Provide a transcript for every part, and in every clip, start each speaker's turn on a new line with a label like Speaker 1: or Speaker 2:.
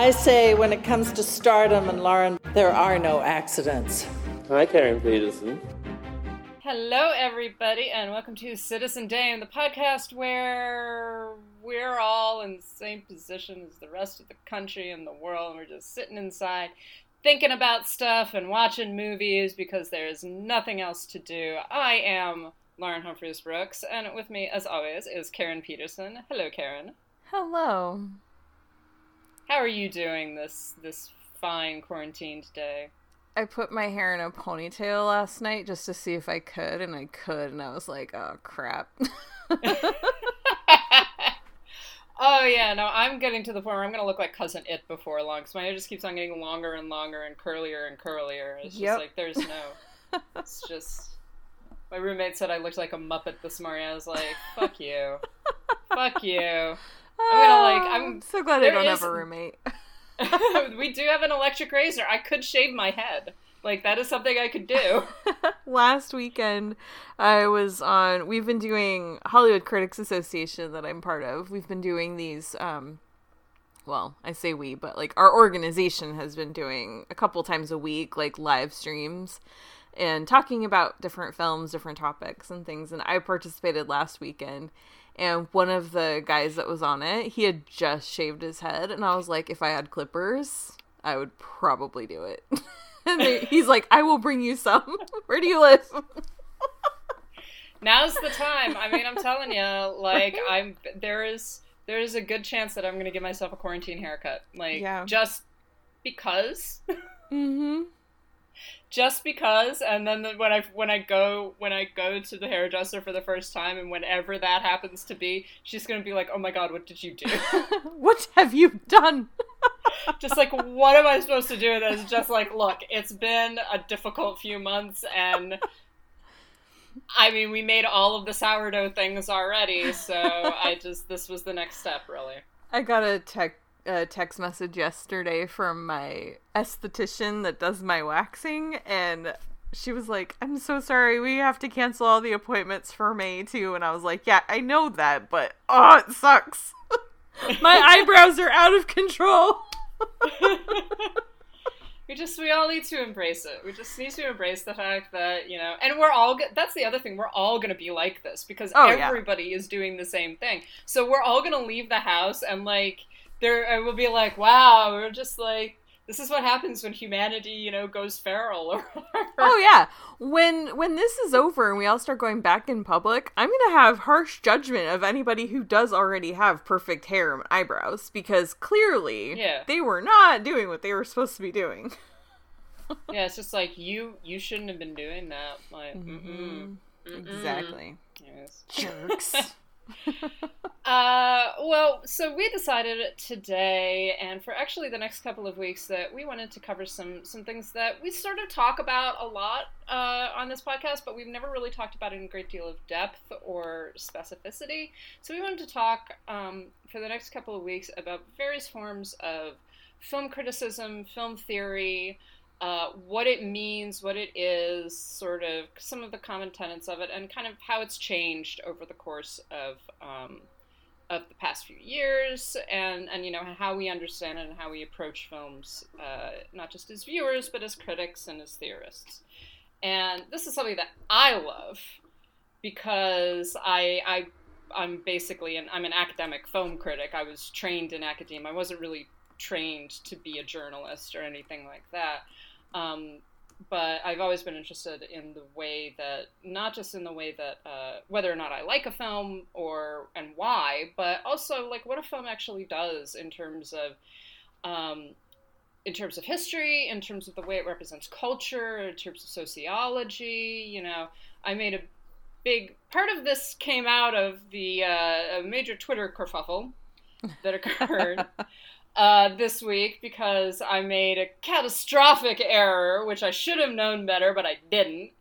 Speaker 1: I say when it comes to stardom and Lauren, there are no accidents.
Speaker 2: Hi, Karen Peterson.
Speaker 3: Hello, everybody, and welcome to Citizen Dame, the podcast where we're all in the same position as the rest of the country and the world, and we're just sitting inside thinking about stuff and watching movies because there's nothing else to do. I am Lauren Humphries Brooks, and with me, as always, is Karen Peterson. Hello, Karen.
Speaker 4: Hello.
Speaker 3: How are you doing this this fine quarantined day?
Speaker 4: I put my hair in a ponytail last night just to see if I could, and I could, and I was like, oh crap.
Speaker 3: oh yeah, no, I'm getting to the point where I'm gonna look like Cousin It before long, because my hair just keeps on getting longer and longer and curlier and curlier. It's just
Speaker 4: Yep.
Speaker 3: like there's no. It's just. My roommate said I looked like a Muppet this morning. I was like, "Fuck you, fuck you." I'm gonna like. I'm
Speaker 4: so glad I don't
Speaker 3: is-
Speaker 4: have a roommate.
Speaker 3: we do have an electric razor. I could shave my head. Like that is something I could do.
Speaker 4: last weekend i was on we've been doing hollywood critics association that i'm part of we've been doing these um well i say we but like our organization has been doing a couple times a week like live streams and talking about different films different topics and things and i participated last weekend and one of the guys that was on it he had just shaved his head and i was like if i had clippers i would probably do it and they- he's like i will bring you some where do you live
Speaker 3: Now's the time. I mean, I'm telling you, like I'm there is there is a good chance that I'm going to give myself a quarantine haircut. Like
Speaker 4: Yeah.
Speaker 3: just because
Speaker 4: mm-hmm
Speaker 3: just because and then the, when I when I go when I go to the hairdresser for the first time and whenever that happens to be, she's going to be like, "Oh my god, what did you do?"
Speaker 4: what have you done
Speaker 3: just like what am I supposed to do with this? Just like, look, it's been a difficult few months and I mean, we made all of the sourdough things already, so I just this was the next step, really.
Speaker 4: I got a tech a text message yesterday from my esthetician that does my waxing and she was like, "I'm so sorry. We have to cancel all the appointments for May too." And I was like, "Yeah, I know that, but oh, it sucks. my eyebrows are out of control."
Speaker 3: We just we all need to embrace it. We just need to embrace the fact that you know, and we're all. That's the other thing. We're all gonna be like this because
Speaker 4: Oh, yeah.
Speaker 3: everybody is doing the same thing. So we're all gonna leave the house and like there and we'll be like, wow, we're just like this is what happens when humanity, you know, goes feral or whatever.
Speaker 4: Oh yeah. When when this is over and we all start going back in public, I'm going to have harsh judgment of anybody who does already have perfect hair and eyebrows because clearly
Speaker 3: Yeah.
Speaker 4: they were not doing what they were supposed to be doing.
Speaker 3: yeah, it's just like you you shouldn't have been doing that. Like, mm-hmm. mm-mm. Mm-mm.
Speaker 4: Exactly.
Speaker 3: Yes.
Speaker 4: Jerks.
Speaker 3: Uh, well, so we decided today, and for actually the next couple of weeks, that we wanted to cover some some things that we sort of talk about a lot uh, on this podcast, but we've never really talked about in a great deal of depth or specificity. So we wanted to talk um, for the next couple of weeks about various forms of film criticism, film theory, uh, what it means, what it is, sort of some of the common tenets of it, and kind of how it's changed over the course of um, of the past few years, and and you know how we understand it and how we approach films, uh, not just as viewers but as critics and as theorists. And this is something that I love because I I I'm basically an I'm an academic film critic. I was trained in academia. I wasn't really trained to be a journalist or anything like that. Um, but I've always been interested in the way that not just in the way that uh, whether or not I like a film or and why, but also like what a film actually does in terms of um, in terms of history, in terms of the way it represents culture, in terms of sociology. You know, I made a big part of this came out of the uh, a major Twitter kerfuffle that occurred. Uh, this week because I made a catastrophic error, which I should have known better, but I didn't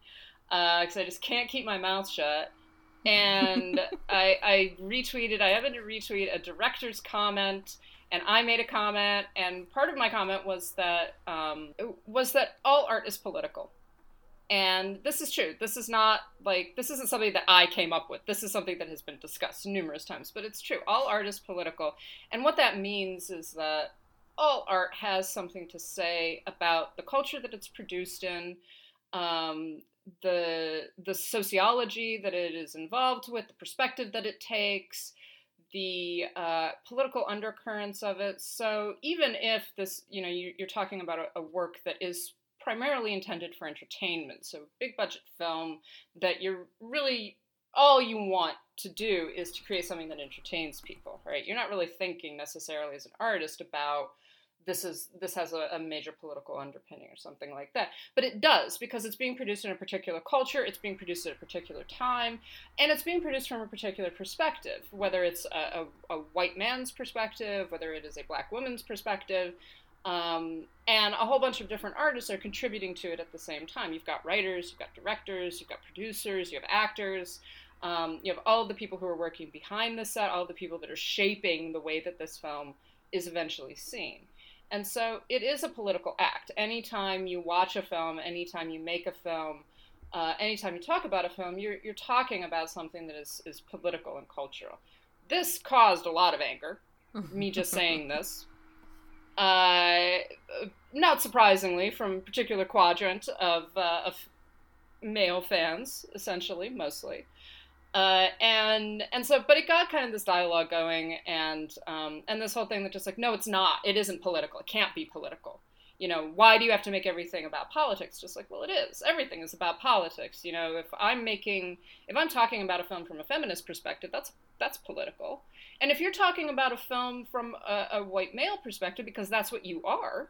Speaker 3: because uh, I just can't keep my mouth shut. And I, I retweeted, I happened to retweet a director's comment and I made a comment, and part of my comment was that um, was that all art is political, and this is true. This is not like this isn't something that I came up with. This is something that has been discussed numerous times, but it's true. All art is political, and what that means is that all art has something to say about the culture that it's produced in, um, the the sociology that it is involved with, the perspective that it takes the uh, political undercurrents of it. So even if this, you know, you, are talking about a, a, work that is primarily intended for entertainment, so big budget film that you're really all you want to do is to create something that entertains people, right? You're not really thinking necessarily as an artist about this is this has a, a, major political underpinning or something like that. But it does because it's being produced in a particular culture it's being produced at a particular time and it's being produced from a particular perspective whether it's a, a, a white man's perspective whether it is a black woman's perspective um, and a whole bunch of different artists are contributing to it at the same time you've got writers you've got directors you've got producers you have actors um, you have all the people who are working behind the set all the people that are shaping the way that this film is eventually seen and so it is a political act. Anytime you watch a film, anytime you make a film, uh, anytime you talk about a film, you're, you're talking about something that is, is political and cultural. This caused a lot of anger, me just saying this. Uh, not surprisingly, from a particular quadrant of, uh, of male fans, essentially, mostly. Uh, and and so, but it got kind of this dialogue going, and um, and this whole thing that just like, no, it's not. It isn't political. It can't be political. You know, why do you have to make everything about politics? Just like, well, it is. Everything is about politics. You know, if I'm making, if I'm talking about a film from a feminist perspective, that's that's political. And if you're talking about a film from a, a white male perspective, because that's what you are,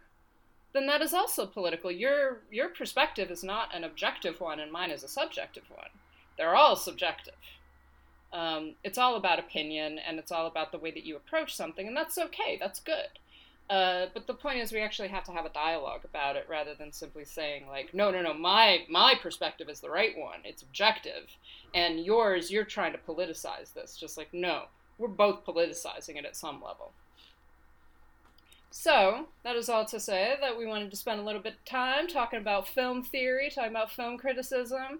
Speaker 3: then that is also political. Your your perspective is not an objective one, and mine is a subjective one. They're all subjective. Um, it's all about opinion and it's all about the way that you approach something, and that's okay, that's good. Uh, but the point is, we actually have to have a dialogue about it rather than simply saying like, no, no, no, my my perspective is the right one. It's objective, and yours, you're trying to politicize this. Just like, no, we're both politicizing it at some level. So that is all to say that we wanted to spend a little bit of time talking about film theory, talking about film criticism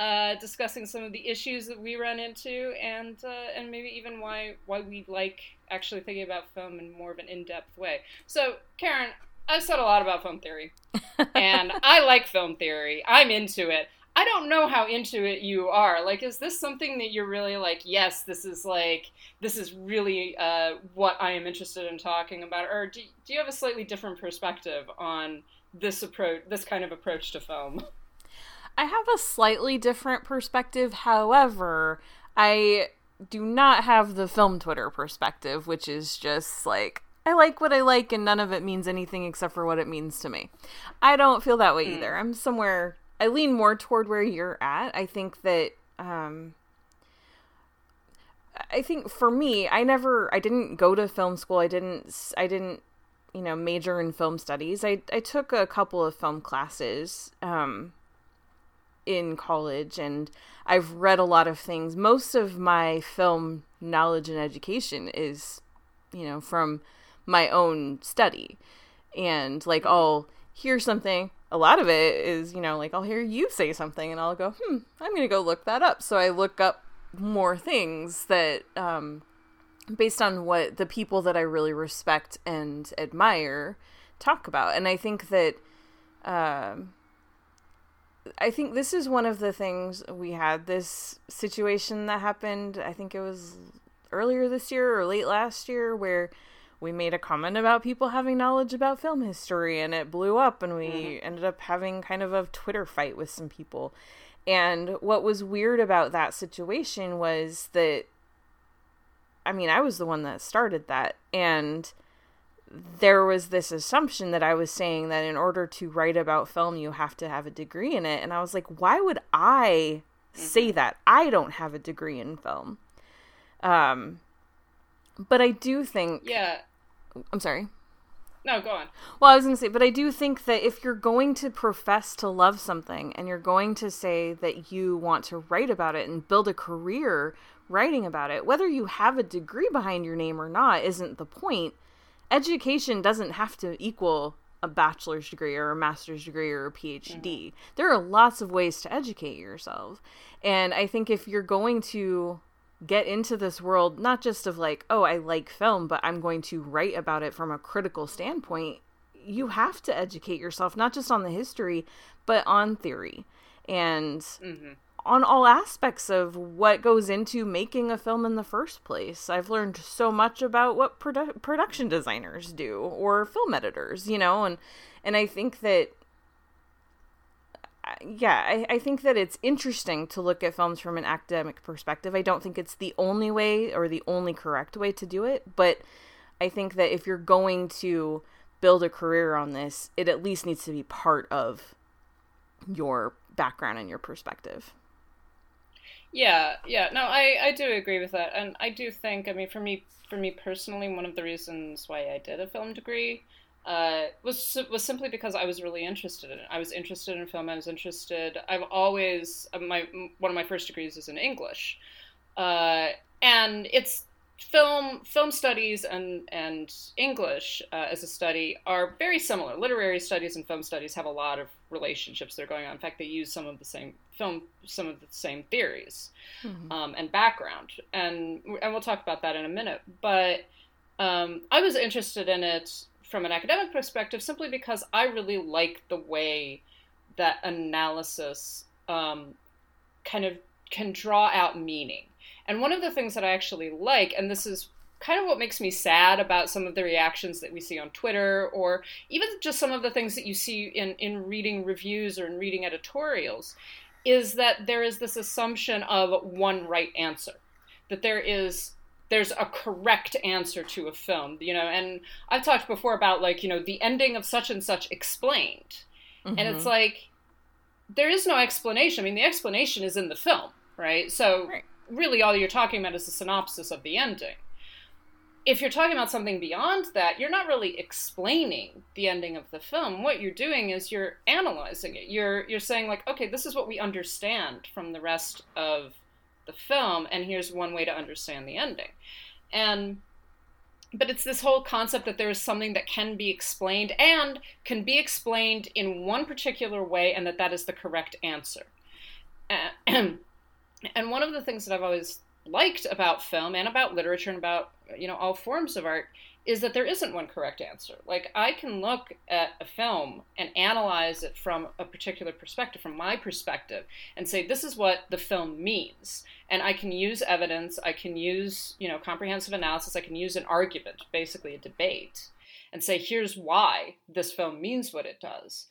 Speaker 3: uh, discussing some of the issues that we run into, and uh, and maybe even why why we like actually thinking about film in more of an in depth way. So, Karen, I've said a lot about film theory, and I like film theory. I'm into it. I don't know how into it you are. Like, is this something that you're really like? Yes, this is like this is really uh, what I am interested in talking about, or do, do you have a slightly different perspective on this approach, this kind of approach to film?
Speaker 4: I have a slightly different perspective. However, I do not have the film Twitter perspective, which is just like, I like what I like and none of it means anything except for what it means to me. I don't feel that way mm. either. I'm somewhere, I lean more toward where you're at. I think that, um, I think for me, I never, I didn't go to film school. I didn't, I didn't, you know, major in film studies. I, I took a couple of film classes, um, in college and I've read a lot of things. Most of my film knowledge and education is, you know, from my own study. And like I'll hear something, a lot of it is, you know, like I'll hear you say something and I'll go, "Hmm, I'm going to go look that up." So I look up more things that um based on what the people that I really respect and admire talk about. And I think that um I think this is one of the things we had this situation that happened. I think it was earlier this year or late last year where we made a comment about people having knowledge about film history and it blew up and we mm-hmm. ended up having kind of a Twitter fight with some people. And what was weird about that situation was that I mean, I was the one that started that and there was this assumption that I was saying that in order to write about film, you have to have a degree in it. And I was like, why would I say mm-hmm. that? I don't have a degree in film. Um, but I do think.
Speaker 3: Yeah.
Speaker 4: I'm sorry.
Speaker 3: No, go on.
Speaker 4: Well, I was going to say, but I do think that if you're going to profess to love something and you're going to say that you want to write about it and build a career writing about it, whether you have a degree behind your name or not isn't the point. Education doesn't have to equal a bachelor's degree or a master's degree or a PhD. Mm-hmm. There are lots of ways to educate yourself. And I think if you're going to get into this world not just of like oh i like film but i'm going to write about it from a critical standpoint you have to educate yourself not just on the history but on theory and mm-hmm. on all aspects of what goes into making a film in the first place i've learned so much about what produ- production designers do or film editors you know and and i think that yeah, I, I think that it's interesting to look at films from an academic perspective. I don't think it's the only way or the only correct way to do it, but I think that if you're going to build a career on this, it at least needs to be part of your background and your perspective.
Speaker 3: Yeah, yeah. No, I, I do agree with that. And I do think, I mean, for me, for me personally, one of the reasons why I did a film degree uh, was was simply because I was really interested in it. I was interested in film. I was interested. I've always uh, my one of my first degrees is in English, uh, and it's film film studies and and English uh, as a study are very similar. Literary studies and film studies have a lot of relationships that are going on. In fact, they use some of the same film some of the same theories mm-hmm. um, and background, and and we'll talk about that in a minute. But um, I was interested in it from an academic perspective simply because I really like the way that analysis um, kind of can draw out meaning. And one of the things that I actually like, and this is kind of what makes me sad about some of the reactions that we see on Twitter, or even just some of the things that you see in, in reading reviews or in reading editorials, is that there is this assumption of one right answer. That there is there's a correct answer to a film, you know. And I've talked before about like, you know, the ending of such and such explained. Mm-hmm. And it's mm-hmm. like there is no explanation. I mean, the explanation is in the film, right? So right. really all you're talking about is a synopsis of the ending. If you're talking about something beyond that, you're not really explaining the ending of the film. What you're doing is you're analyzing it. You're you're saying like, okay, this is what we understand from the rest of the film, and here's one way to understand the ending. And but it's this whole concept that there is something that can be explained and can be explained in one particular way, and that that is the correct answer. Uh, and, and one of the things that I've always liked about film and about literature and about you know all forms of art is that there isn't one correct answer. Like I can look at a film and analyze it from a particular perspective, from my perspective, and say this is what the film means. And I can use evidence, I can use, you know, comprehensive analysis, I can use an argument, basically a debate, and say here's why this film means what it does.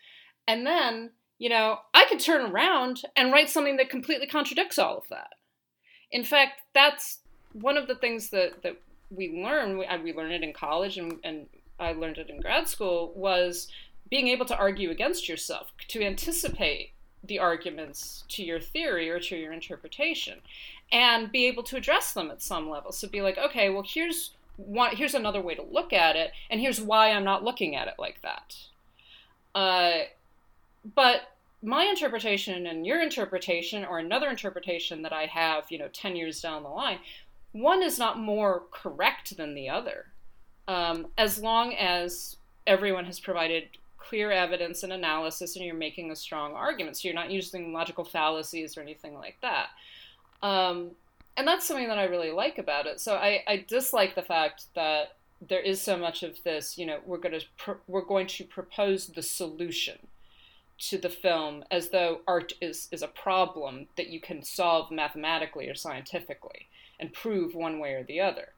Speaker 3: And then, you know, I could turn around and write something that completely contradicts all of that. In fact, that's one of the things that, that we learn, we, we learn it in college and, and I learned it in grad school, was being able to argue against yourself, to anticipate the arguments to your theory or to your interpretation and be able to address them at some level. So be like, okay, well, here's one, here's another way to look at it, and here's why I'm not looking at it like that. Uh, but my interpretation and your interpretation, or another interpretation that I have, you know, 10 years down the line, one is not more correct than the other, um, as long as everyone has provided clear evidence and analysis and you're making a strong argument. So you're not using logical fallacies or anything like that. Um, and that's something that I really like about it. So I, I dislike the fact that there is so much of this. You know, we're going to we're going to propose the solution to the film as though art is is a problem that you can solve mathematically or scientifically and prove one way or the other.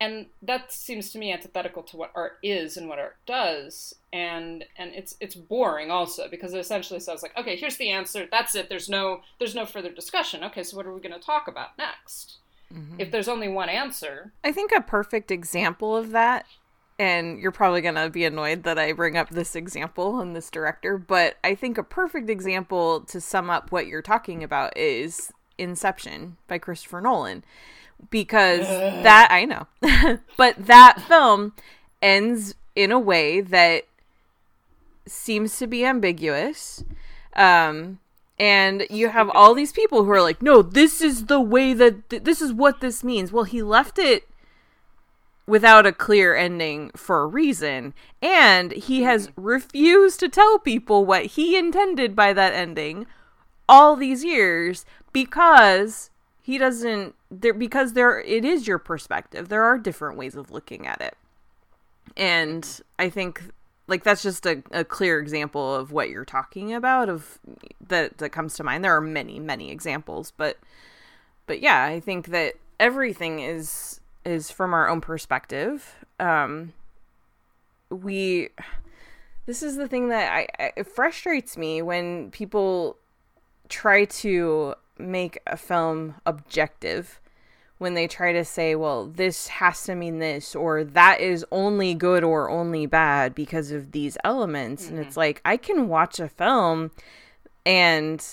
Speaker 3: And that seems to me antithetical to what art is and what art does, and and it's it's boring also because it essentially says like, okay, here's the answer, that's it. There's no there's no further discussion. Okay, so what are we going to talk about next? Mm-hmm. If there's only one answer,
Speaker 4: I think a perfect example of that and you're probably going to be annoyed that I bring up this example and this director, but I think a perfect example to sum up what you're talking about is Inception by Christopher Nolan because that I know. but that film ends in a way that seems to be ambiguous. Um, and you have all these people who are like, no, this is the way that th- this is what this means. Well, he left it without a clear ending for a reason, and he has refused to tell people what he intended by that ending all these years because he doesn't there because there it is your perspective. There are different ways of looking at it. And I think like that's just a, a clear example of what you're talking about of that that comes to mind there are many many examples but but yeah i think that everything is is from our own perspective um we this is the thing that I, I it frustrates me when people try to make a film objective when they try to say, well, this has to mean this, or that is only good or only bad because of these elements. Mm-hmm. And it's like, I can watch a film and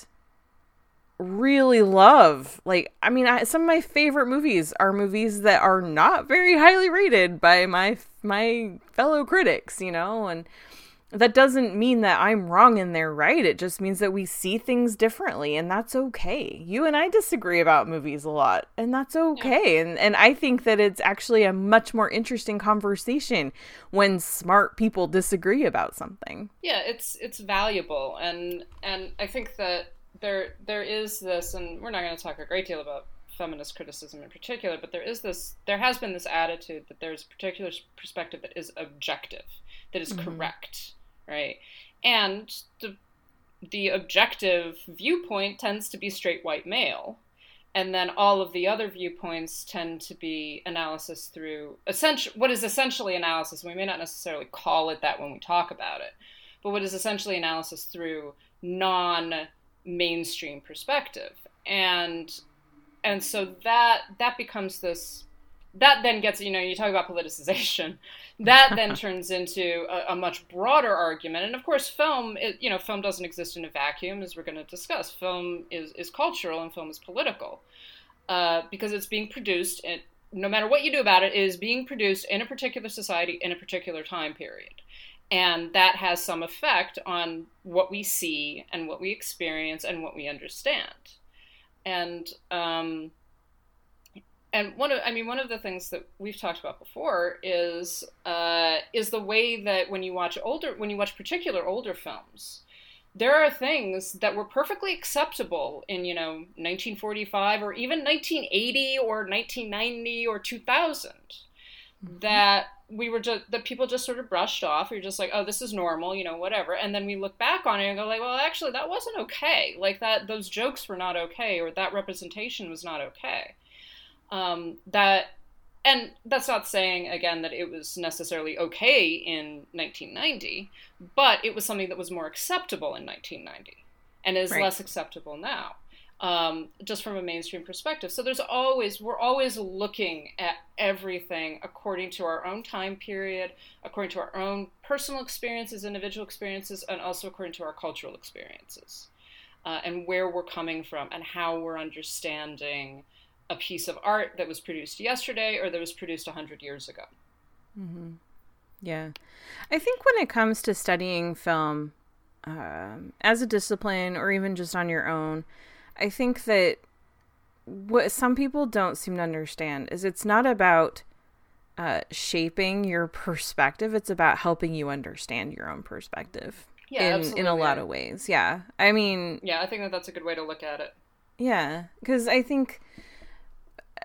Speaker 4: really love like i mean I, some of my favorite movies are movies that are not very highly rated by my my fellow critics you know and that doesn't mean that I'm wrong and they're right. It just means that we see things differently and that's okay. You and I disagree about movies a lot and that's okay. Yeah. And and I think that it's actually a much more interesting conversation when smart people disagree about something.
Speaker 3: Yeah, it's it's valuable and and I think that there there is this and we're not going to talk a great deal about feminist criticism in particular, but there is this there has been this attitude that there's a particular perspective that is objective, that is mm-hmm. correct right? And the the objective viewpoint tends to be straight white male. And then all of the other viewpoints tend to be analysis through essential what is essentially analysis. We may not necessarily call it that when we talk about it, but what is essentially analysis through non mainstream perspective. And and so that that becomes this that then gets you know you talk about politicization. That then turns into a, a, much broader argument. And of course film it, you know film doesn't exist in a vacuum as we're going to discuss. Film is, is cultural and film is political uh, because it's being produced and no matter what you do about it, it is being produced in a particular society in a particular time period. And that has some effect on what we see and what we experience and what we understand. And um, and one of I mean one of the things that we've talked about before is uh, is the way that when you watch older when you watch particular older films, there are things that were perfectly acceptable in you know 1945 or even 1980 or 1990 or 2000 mm-hmm. that we were just that people just sort of brushed off. We are just like, oh, this is normal, you know, whatever. And then we look back on it and go like, well, actually, that wasn't okay. Like that, those jokes were not okay, or that representation was not okay um, that and that's not saying again that it was necessarily okay in 1990 but it was something that was more acceptable in 1990 and is right. less acceptable now um, just from a mainstream perspective so there's always we're always looking at everything according to our own time period according to our own personal experiences individual experiences and also according to our cultural experiences uh, and where we're coming from and how we're understanding a piece of art that was produced yesterday or that was produced 100 years ago.
Speaker 4: Mm-hmm. Yeah. I think when it comes to studying film um, as a discipline or even just on your own, I think that what some people don't seem to understand is it's not about uh, shaping your perspective, it's about helping you understand your own perspective. Yeah, in, in a lot of ways. Yeah. I mean,
Speaker 3: yeah, I think that that's a good way to look at it.
Speaker 4: Yeah. Because I think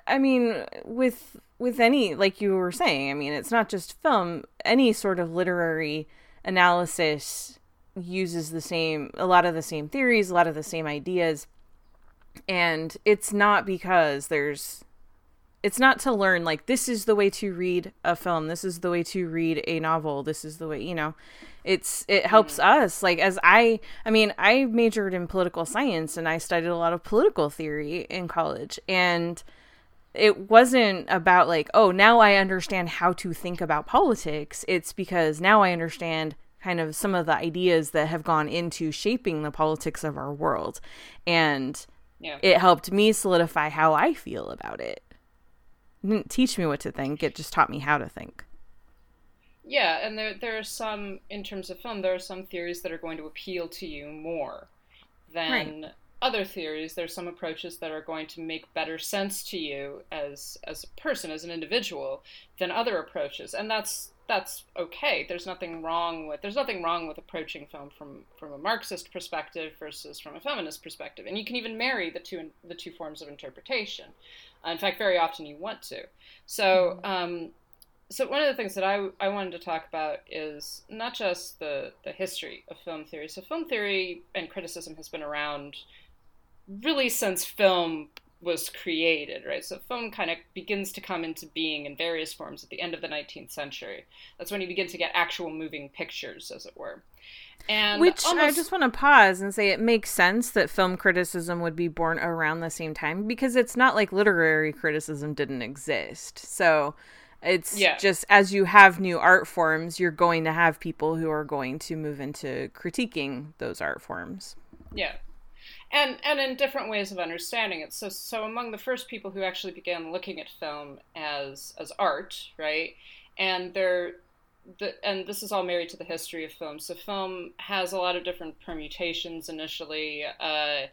Speaker 4: I mean, with with any like you were saying, I mean, it's not just film. Any sort of literary analysis uses the same a lot of the same theories, a lot of the same ideas. And it's not because there's it's not to learn like this is the way to read a film, this is the way to read a novel, this is the way, you know. It's it helps mm. us like as I I mean, I majored in political science and I studied a lot of political theory in college and it wasn't about like, oh, now I understand how to think about politics. It's because now I understand kind of some of the ideas that have gone into shaping the politics of our world. And yeah. it helped me solidify how I feel about it. it. Didn't teach me what to think, it just taught me how to think.
Speaker 3: Yeah, and there there are some in terms of film, there are some theories that are going to appeal to you more than right. Other theories. There's some approaches that are going to make better sense to you as as a person, as an individual, than other approaches, and that's that's okay. There's nothing wrong with there's nothing wrong with approaching film from from a Marxist perspective versus from a feminist perspective, and you can even marry the two the two forms of interpretation. Uh, in fact, very often you want to. So. Mm-hmm. Um, so one of the things that I, I wanted to talk about is not just the, the history of film theory. So film theory and criticism has been around really since film was created, right? So film kind of begins to come into being in various forms at the end of the 19th century. That's when you begin to get actual moving pictures, as it were.
Speaker 4: And Which almost... I just want to pause and say it makes sense that film criticism would be born around the same time because it's not like literary criticism didn't exist. So it's yeah. just as you have new art forms, you're going to have people who are going to move into critiquing those art forms.
Speaker 3: Yeah and and in different ways of understanding it. So so among the first people who actually began looking at film as as art, right? And they're the, and this is all married to the history of film. So film has a lot of different permutations initially, uh,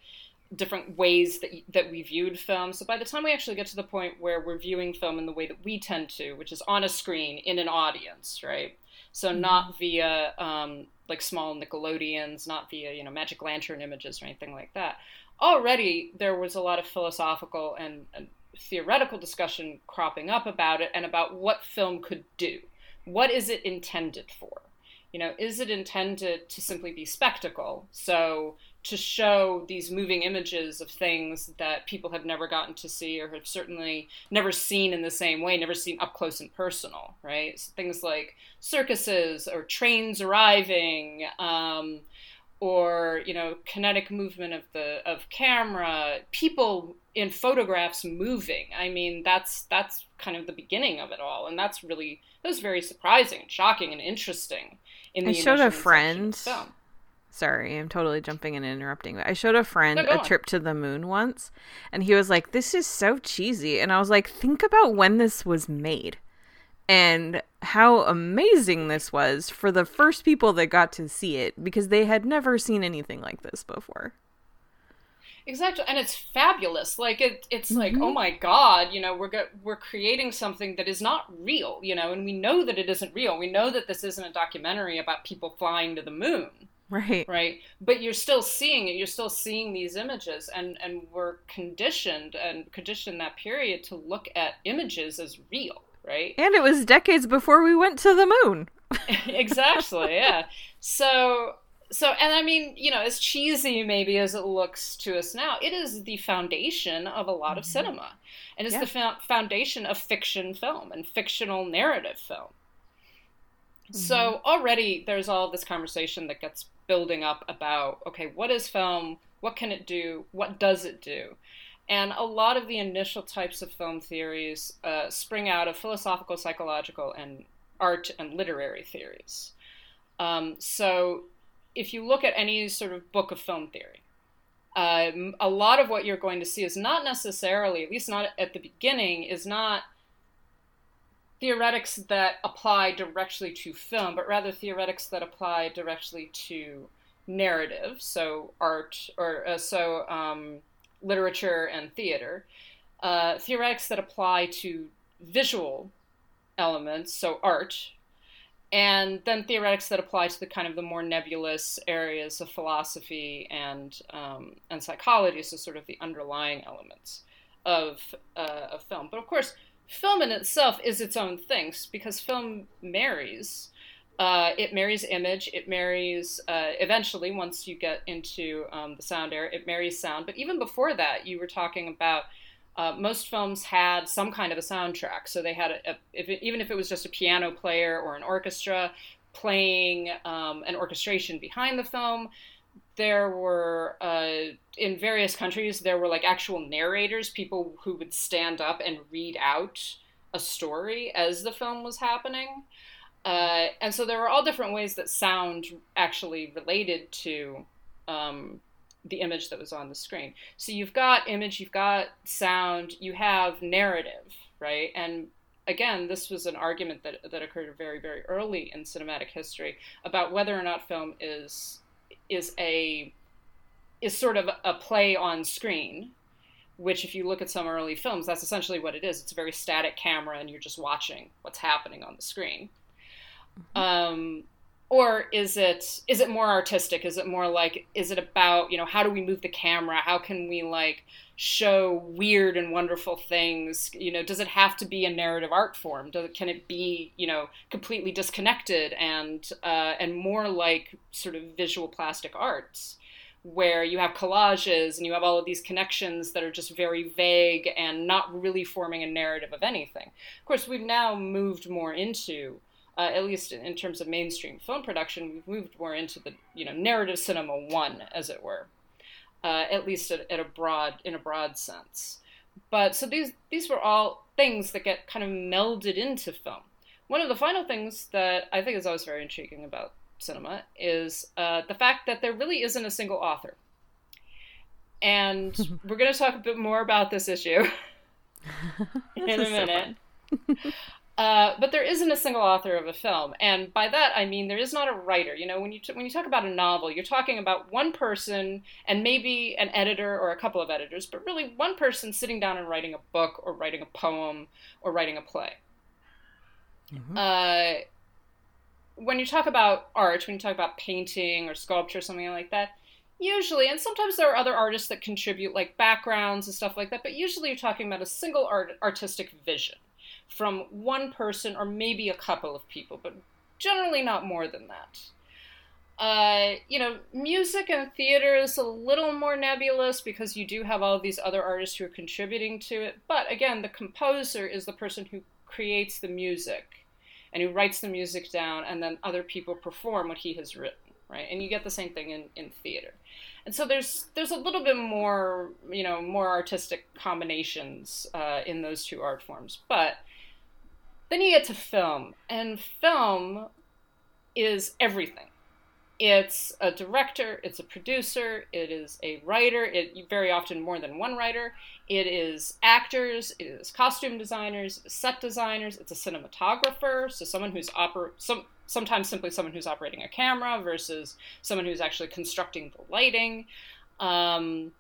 Speaker 3: different ways that that we viewed film. So by the time we actually get to the point where we're viewing film in the way that we tend to, which is on a screen in an audience, right? So mm-hmm. not via um, like small Nickelodeons, not via you know Magic Lantern images or anything like that. Already there was a lot of philosophical and, and theoretical discussion cropping up about it and about what film could do. What is it intended for? You know, is it intended to simply be spectacle? So to show these moving images of things that people have never gotten to see or have certainly never seen in the same way, never seen up close and personal, right? So things like circuses or trains arriving, um, or you know, kinetic movement of the of camera, people in photographs moving. I mean, that's that's kind of the beginning of it all, and that's really that was very surprising, shocking, and interesting.
Speaker 4: In the I showed a friend Sorry, I'm totally jumping and interrupting. But I showed a friend no, a on. trip to the moon once, and he was like, "This is so cheesy," and I was like, "Think about when this was made." And how amazing this was for the first people that got to see it because they had never seen anything like this before.
Speaker 3: Exactly, and it's fabulous. Like it, it's mm-hmm. like, oh my god, you know, we're go- we're creating something that is not real, you know, and we know that it isn't real. We know that this isn't a documentary about people flying to the moon
Speaker 4: right.
Speaker 3: right? But you're still seeing it you're still seeing these images and and we're conditioned and conditioned that period to look at images as real right?
Speaker 4: And it was decades before we went to the moon.
Speaker 3: Exactly yeah. So so and i mean you know as cheesy maybe as it looks to us now it is the foundation of a lot of mm-hmm. cinema. And it's yeah. the fa- foundation of fiction film and fictional narrative film. Mm-hmm. so already there's all this conversation that gets building up about okay, what is film? What can it do? What does it do? And a lot of the initial types of film theories uh, spring out of philosophical, psychological, and art and literary theories. Um, so if you look at any sort of book of film theory, um, a lot of what you're going to see is not necessarily, at least not at the beginning, is not theoretics that apply directly to film, but rather theoretics that apply directly to narrative, so art or uh, so um, literature and theater. Uh, theoretics that apply to visual elements, so art, and then theoretics that apply to the kind of the more nebulous areas of philosophy and um, and psychology, so sort of the underlying elements of uh, of film. But of course, film in itself is its own thing because film marries. Uh, it marries image. It marries uh, eventually once you get into um, the sound era. It marries sound. But even before that, you were talking about uh, most films had some kind of a soundtrack. So they had a, a if it, even if it was just a piano player or an orchestra playing um, an orchestration behind the film there were uh, in various countries there were like actual narrators people who would stand up and read out a story as the film was happening. Uh, and so there were all different ways that sound actually related to um, the image that was on the screen. So you've got image you've got sound you have narrative right? And again, this was an argument that that occurred very very early in cinematic history about whether or not film is is a is sort of a play on screen which if you look at some early films that's essentially what it is. It's a very static camera and you're just watching what's happening on the screen. Mm-hmm. um, or is it is it more artistic? Is it more like is it about you know how do we move the camera? How can we like show weird and wonderful things you know does it have to be a narrative art form does it, can it be you know completely disconnected and uh, and more like sort of visual plastic arts where you have collages and you have all of these connections that are just very vague and not really forming a narrative of anything. Of course, we've now moved more into, uh, at least in terms of mainstream film production, we've moved more into the you know narrative cinema one, as it were, uh, at least at, at a broad in a broad sense. But so these these were all things that get kind of melded into film. One of the final things that I think is always very intriguing about cinema is uh, the fact that there really isn't a single author. And we're going to talk a bit more about this issue in a minute. uh, but there isn't a single author of a film, and by that I mean there is not a writer. You know, when you t- when you talk about a novel, you're talking about one person and maybe an editor or a couple of editors, but really one person sitting down and writing a book or writing a poem or writing a play. Mm-hmm. Uh, when you talk about art, when you talk about painting or sculpture, or something like that, usually, and sometimes there are other artists that contribute like backgrounds and stuff like that, but usually you're talking about a single art, artistic vision from one person or maybe a couple of people, but generally not more than that. Uh, you know, music and theater is a little more nebulous because you do have all these other artists who are contributing to it. But again, the composer is the person who creates the music and who writes the music down, and then other people perform what he has written, right? And you get the same thing in, in theater. And so there's there's a little bit more, you know, more artistic combinations uh, in those two art forms. But then you get to film, and film is everything. It's a director, it's a producer, it is a writer, it very often more than one writer. It is actors, it is costume designers, set designers, it's a cinematographer, so someone who's oper- some sometimes simply someone who's operating a camera versus someone who's actually constructing the lighting. Um,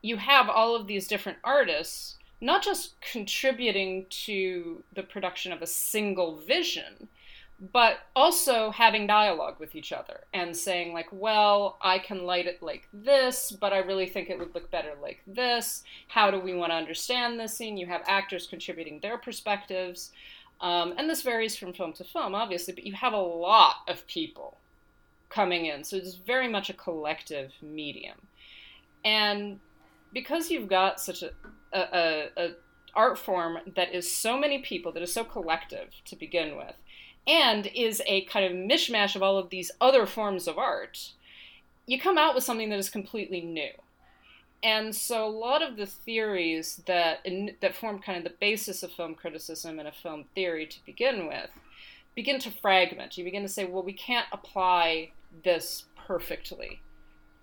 Speaker 3: you have all of these different artists not just contributing to the production of a single vision, but also having dialogue with each other and saying like well i can light it like this but i really think it would look better like this. How do we want to understand this scene? You have actors contributing their perspectives. Um, and this varies from film to film obviously but you have a lot of people coming in. So it's very much a collective medium. And because you've got such a, a, a, art form that is so many people that is so collective to begin with and is a kind of mishmash of all of these other forms of art, you come out with something that is completely new. And so a lot of the theories that in, that form kind of the basis of film criticism and a film theory to begin with begin to fragment. You begin to say, well, we can't apply this perfectly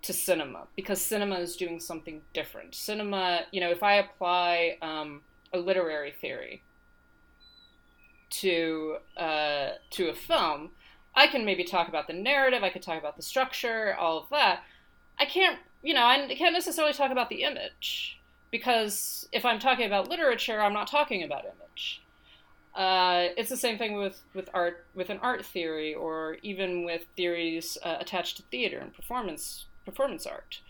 Speaker 3: to cinema because cinema is doing something different. Cinema, you know, if I apply um, a literary theory to uh, to a film, I can maybe talk about the narrative, I could talk about the structure, all of that. I can't, you know, I can't necessarily talk about the image because if I'm talking about literature, I'm not talking about image. Uh, it's the same thing with, with art, with an art theory, or even with theories uh, attached to theater and performance performance art.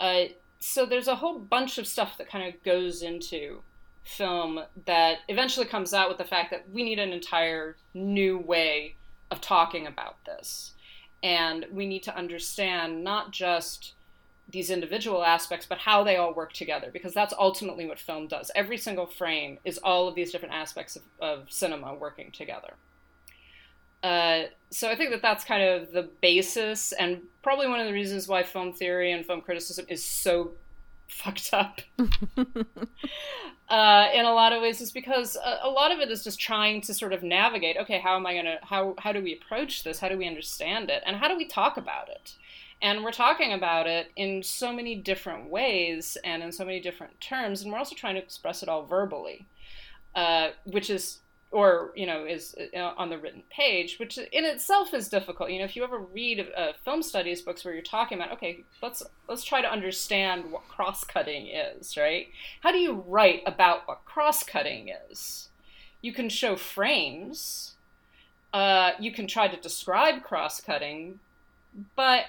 Speaker 3: Uh, so there's a whole bunch of stuff that kind of goes into film that eventually comes out with the fact that we need an entire new way of talking about this. And we need to understand not just these individual aspects, but how they all work together, because that's ultimately what film does. Every single frame is all of these different aspects of, of cinema working together. Uh, so I think that that's kind of the basis, and probably one of the reasons why film theory and film criticism is so fucked up. Uh, in a lot of ways is because a, a, lot of it is just trying to sort of navigate okay how am i going to how how do we approach this? How do we understand it? And how do we talk about it? And we're talking about it in so many different ways and in so many different terms and we're also trying to express it all verbally uh, which is or you know is uh, on the written page which in itself is difficult. You know if you ever read uh, film studies books where you're talking about okay let's let's try to understand what cross-cutting is right? How do you write about what cross-cutting is? You can show frames. Uh, you can try to describe cross-cutting but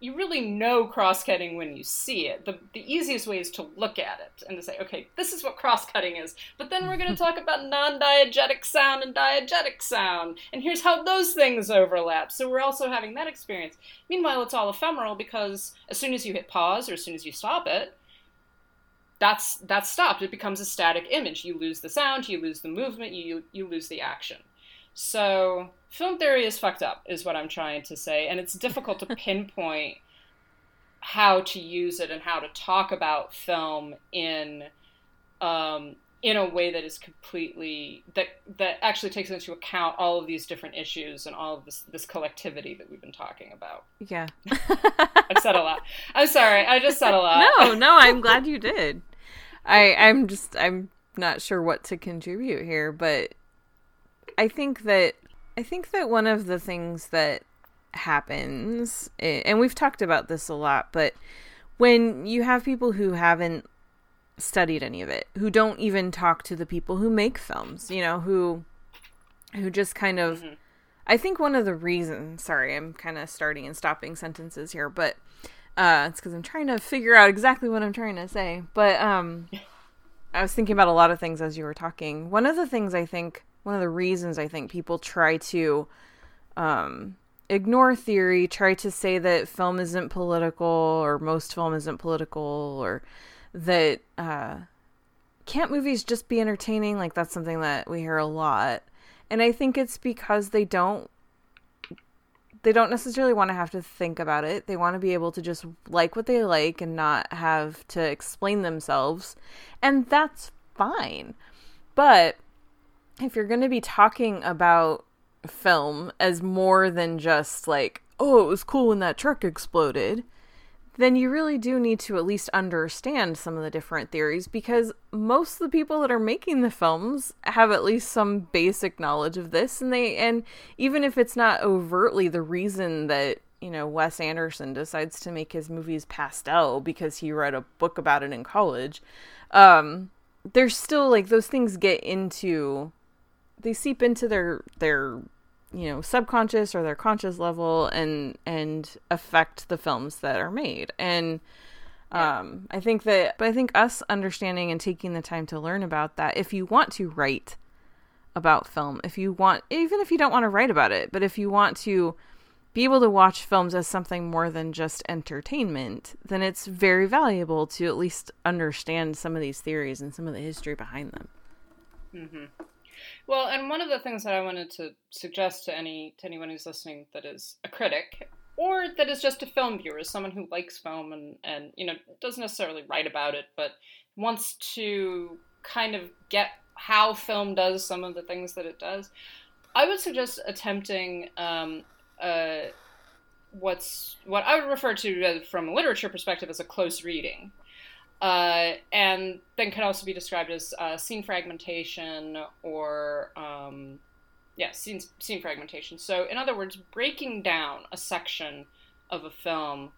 Speaker 3: you really know cross-cutting when you see it. The, the easiest way is to look at it and to say, okay, this is what cross-cutting is. But then we're going to talk about non-diegetic sound and diegetic sound, and here's how those things overlap. So we're also having that experience. Meanwhile, it's all ephemeral because as soon as you hit pause or as soon as you stop it, that's that's stopped. It becomes a static image. You lose the sound, you lose the movement, you you lose the action. So film theory is fucked up, is what I'm trying to say, and it's difficult to pinpoint how to use it and how to talk about film in um, in a way that is completely that that actually takes into account all of these different issues and all of this this collectivity that we've been talking about.
Speaker 4: Yeah,
Speaker 3: I've said a lot. I'm sorry, I just said a lot.
Speaker 4: No, no, I'm glad you did. I I'm just I'm not sure what to contribute here, but I think that I think that one of the things that happens and we've talked about this a lot, but when you have people who haven't studied any of it, who don't even talk to the people who make films, you know, who who just kind of mm-hmm. I think one of the reasons, sorry, I'm kind of starting and stopping sentences here, but uh, it's because I'm trying to figure out exactly what I'm trying to say. But um, I was thinking about a lot of things as you were talking. One of the things I think one of the reasons I think people try to um, ignore theory, try to say that film isn't political or most film isn't political or that uh, can't movies just be entertaining? Like that's something that we hear a lot. And I think it's because they don't they don't necessarily want to have to think about it. They want to be able to just like what they like and not have to explain themselves. And that's fine. But if you're going to be talking about film as more than just like, oh, it was cool when that truck exploded, then you really do need to at least understand some of the different theories because most of the people that are making the films have at least some basic knowledge of this and they and even if it's not overtly the reason that you know Wes Anderson decides to make his movies pastel because he read a book about it in college um there's still like those things get into they seep into their their you know subconscious or their conscious level and and affect the films that are made and yeah. um i think that but i think us understanding and taking the time to learn about that if you want to write about film if you want even if you don't want to write about it but if you want to be able to watch films as something more than just entertainment then it's very valuable to at least understand some of these theories and some of the history behind them
Speaker 3: mm-hmm. Well, and one of the things that I wanted to suggest to any to anyone who's listening that is a critic or that is just a film viewer, someone who likes film and and you know doesn't necessarily write about it, but wants to kind of get how film does some of the things that it does. I would suggest attempting um, uh, what's what I would refer to from a literature perspective as a close reading. Uh, and then can also be described as uh, scene fragmentation or um, yeah scene, scene fragmentation. So in other words breaking down a section of a film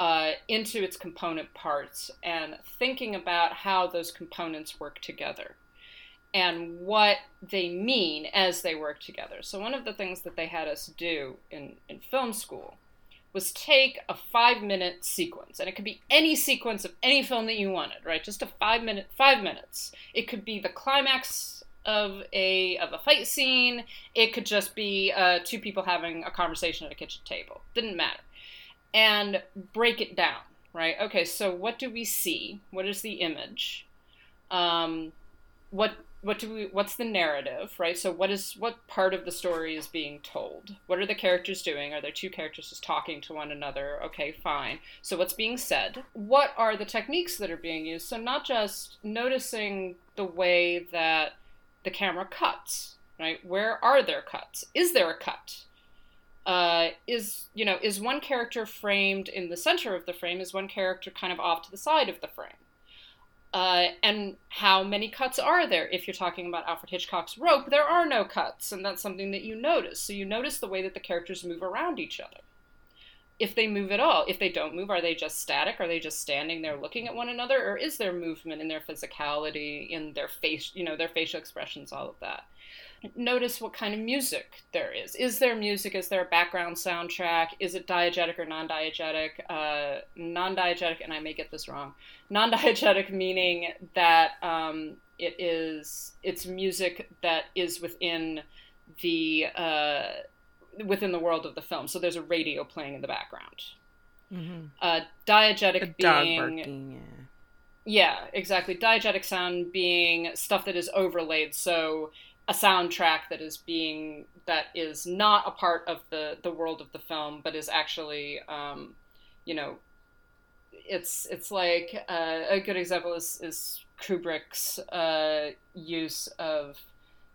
Speaker 3: uh, into its component parts and thinking about how those components work together and what they mean as they work together. So one of the things that they had us do in, in film school was take a five minute sequence, and it could be any sequence of any film that you wanted, right? Just a five minute, five minutes. It could be the climax of a of a fight scene. It could just be uh, two people having a conversation at a kitchen table. Didn't matter, and break it down, right? Okay, so what do we see? What is the image? Um, what what do we what's the narrative right? So what is what part of the story is being told? What are the characters doing? Are there two characters just talking to one another? Okay fine. So what's being said? What are the techniques that are being used? So not just noticing the way that the camera cuts right? Where are there cuts? Is there a cut? Uh, is you know is one character framed in the center of the frame? Is one character kind of off to the side of the frame Uh, and how many cuts are there? If you're talking about Alfred Hitchcock's Rope, there are no cuts, and that's something that you notice. So you notice the way that the characters move around each other. If they move at all, if they don't move, are they just static? Are they just standing there looking at one another, or is there movement in their physicality, in their face, you know, their facial expressions, all of that? Notice what kind of music there is. Is there music? Is there a background soundtrack? Is it diegetic or non diegetic? Uh, non diegetic, and I may get this wrong. Non diegetic meaning that um, it is it's music that is within the uh, within the world of the film. So there's a radio playing in the background. Mm-hmm. Uh, diegetic being yeah, exactly. Diegetic sound being stuff that is overlaid. So a soundtrack that is being that is not a part of the the world of the film, but is actually, um, you know, it's it's like uh, a good example is is Kubrick's uh, use of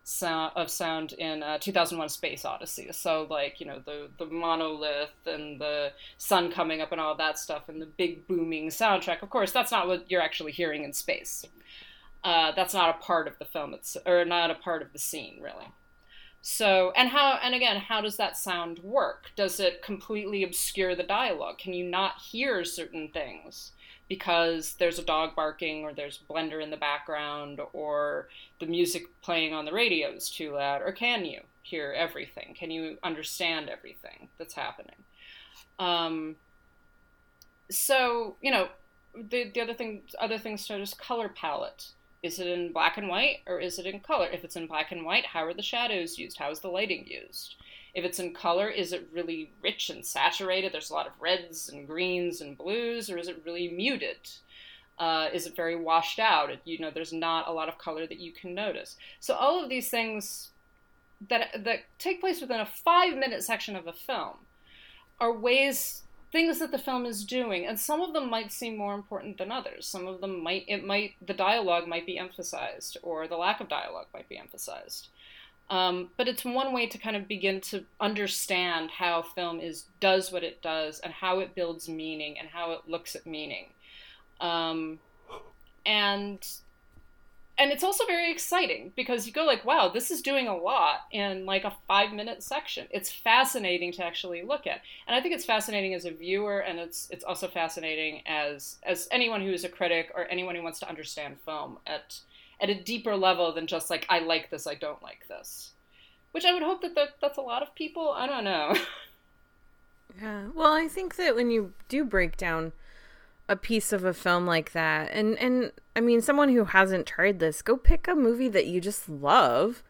Speaker 3: sound of sound in uh, 2001 Space Odyssey. So like you know the the monolith and the sun coming up and all that stuff and the big booming soundtrack. Of course, that's not what you're actually hearing in space uh, that's not a part of the film. It's or not a part of the scene really. So and how and again how does that sound work? Does it completely obscure the dialogue? Can you not hear certain things because there's a dog barking or there's blender in the background or the music playing on the radio is too loud? Or can you hear everything? Can you understand everything that's happening? Um, so you know the, the other thing other things to just color palette is it in black and white or is it in color? If it's in black and white, how are the shadows used? How is the lighting used? If it's in color, is it really rich and saturated? There's a lot of reds and greens and blues, or is it really muted? Uh, is it very washed out? You know, there's not a lot of color that you can notice. So all of these things that that take place within a five minute section of a film are ways things that the film is doing and some of them might seem more important than others. Some of them might it might the dialogue might be emphasized or the lack of dialogue might be emphasized. Um, but it's one way to kind of begin to understand how film is does what it does and how it builds meaning and how it looks at meaning. Um, and and it's also very exciting because you go like wow this is doing a lot in like a five minute section. It's fascinating to actually look at. And i think it's fascinating as a viewer and it's it's also fascinating as as anyone who is a critic or anyone who wants to understand film at at a deeper level than just like i like this i don't like this. Which i would hope that, that that's a lot of people i don't know.
Speaker 4: Yeah well i think that when you do break down a piece of a film like that. And and i mean someone who hasn't tried this go pick a movie that you just love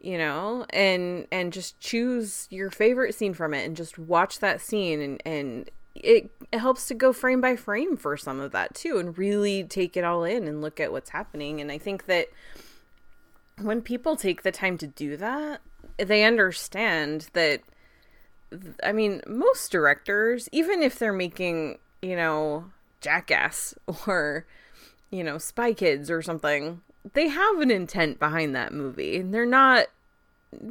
Speaker 4: you know and and just choose your favorite scene from it and just watch that scene. And and it, it helps to go frame by frame for some of that too and really take it all in and look at what's happening. And i think that when people take the time to do that they understand that i mean most directors even if they're making you know, Jackass or, you know, Spy Kids or something, they have an intent behind that movie. They're not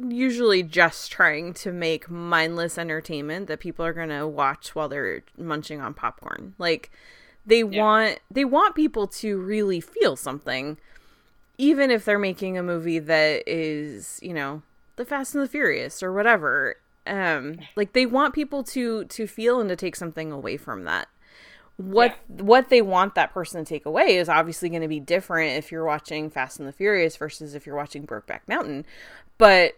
Speaker 4: usually just trying to make mindless entertainment that people are going to watch while they're munching on popcorn. Like they yeah. want they want people to really feel something even if they're making a movie that is, you know, The Fast and the Furious or whatever. Um like they want people to to feel and to take something away from that what yeah. what they want that person to take away is obviously going to be different if you're watching Fast and the Furious versus if you're watching Brokeback Mountain. But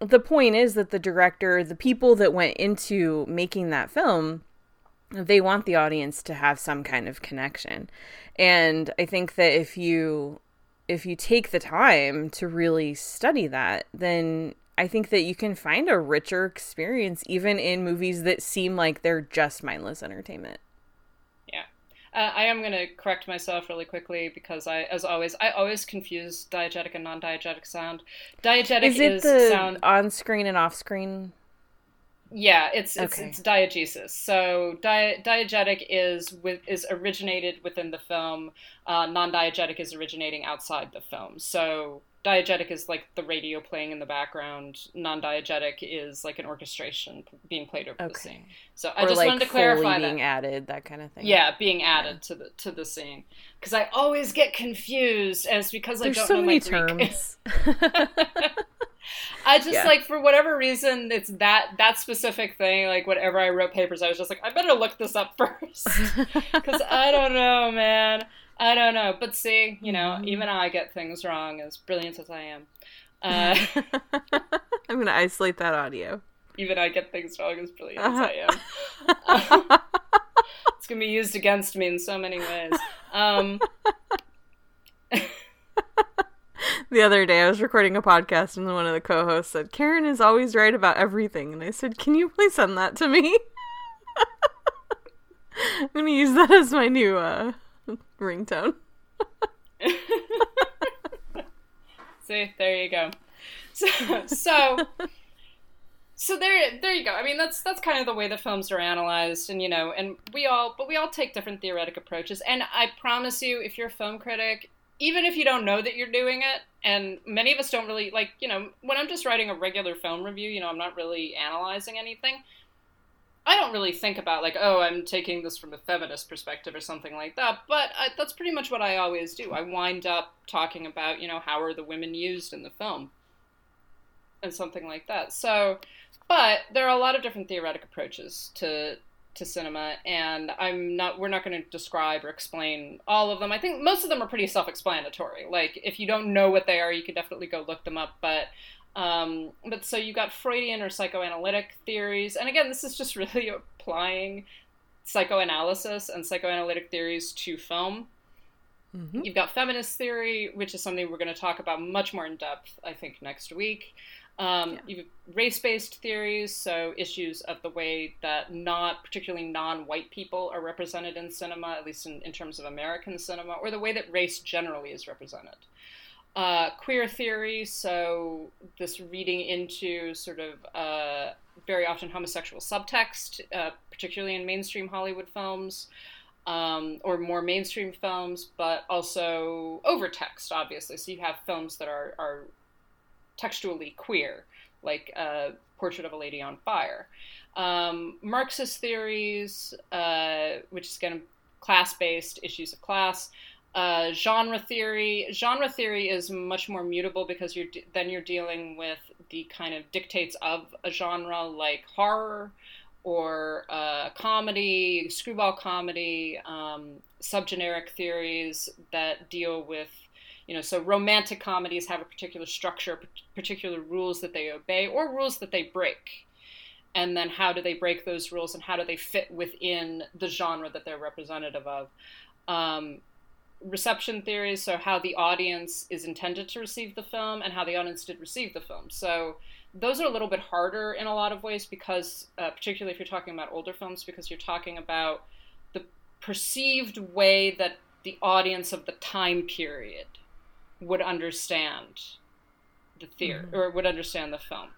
Speaker 4: the point is that the director, the people that went into making that film, they want the audience to have some kind of connection. And I think that if you if you take the time to really study that, then I think that you can find a richer experience even in movies that seem like they're just mindless entertainment.
Speaker 3: Uh, I am going to correct myself really quickly because I, as always, I always confuse diegetic and non-diegetic sound. Diegetic is, it is
Speaker 4: the
Speaker 3: sound
Speaker 4: on-screen and off-screen.
Speaker 3: Yeah, it's it's, okay. it's diegesis. So di- diegetic is with is originated within the film. Uh, non-diegetic is originating outside the film. So diegetic is like the radio playing in the background. Non-diegetic is like an orchestration being played over the scene. So I
Speaker 4: or
Speaker 3: just
Speaker 4: like
Speaker 3: wanted to clarify
Speaker 4: being
Speaker 3: that.
Speaker 4: added, that kind of thing.
Speaker 3: Yeah, being added to the to the scene because I always get confused, and it's because
Speaker 4: There's
Speaker 3: I don't
Speaker 4: so
Speaker 3: know
Speaker 4: many
Speaker 3: my
Speaker 4: terms.
Speaker 3: I just
Speaker 4: Yeah.
Speaker 3: like for whatever reason it's that that specific thing. Like whenever I wrote papers, I was just like, I better look this up first because I don't know, man. I don't know. But see, you know,
Speaker 4: Mm-hmm.
Speaker 3: even I get things wrong, as brilliant as I am. Uh,
Speaker 4: I'm gonna isolate that audio.
Speaker 3: even I get things wrong, as brilliant
Speaker 4: Uh-huh.
Speaker 3: as I am. it's gonna be used against me in so many ways. Um,
Speaker 4: The other day, I was recording a podcast, and one of the co-hosts said, "Karen is always right about everything," and I said, "Can you please send that to me?" I'm gonna use that as my new uh, ringtone.
Speaker 3: See, there you go. So, so, so there, there you go. I mean, that's that's kind of the way the films are analyzed, and you know, and we all, but we all take different theoretic approaches. And I promise you, if you're a film critic, even if you don't know that you're doing it, and many of us don't really like, you know, when I'm just writing a regular film review, you know, I'm not really analyzing anything. I don't really think about like, oh, I'm taking this from a feminist perspective or something like that. But I, that's pretty much what I always do. I wind up talking about, you know, how are the women used in the film, and something like that. So, but there are a lot of different theoretic approaches to to cinema, and I'm not. We're not going to describe or explain all of them. I think most of them are pretty self-explanatory. Like, if you don't know what they are, you can definitely go look them up. But um, but so you got Freudian or psychoanalytic theories, and again, this is just really applying psychoanalysis and psychoanalytic theories to film.
Speaker 4: Mhm.
Speaker 3: You've got feminist theory, which is something we're going to talk about much more in depth, I think, next week. Um,
Speaker 4: Yeah.
Speaker 3: You've race-based theories, so issues of the way that not particularly non-white people are represented in cinema, at least in, in terms of American cinema, or the way that race generally is represented uh, queer theory, so this reading into sort of uh, very often homosexual subtext, uh, particularly in mainstream Hollywood films. Um, or more mainstream films, but also overtext, obviously. So you have films that are, are textually queer, like uh, Portrait of a Lady on Fire. Um, Marxist theories, uh, which is kind of class based issues of class. Uh, genre theory. Genre theory is much more mutable because you're de- then you're dealing with the kind of dictates of a genre like horror or uh, comedy, screwball comedy, um, subgeneric theories that deal with, you know, so romantic comedies have a particular structure, particular rules that they obey or rules that they break. And then how do they break those rules and how do they fit within the genre that they're representative of? Um, reception theories, so how the audience is intended to receive the film and how the audience did receive the film. So those are a little bit harder in a lot of ways because, uh, particularly if you're talking about older films, because you're talking about the perceived way that the audience of the time period would understand the theater or would understand the film,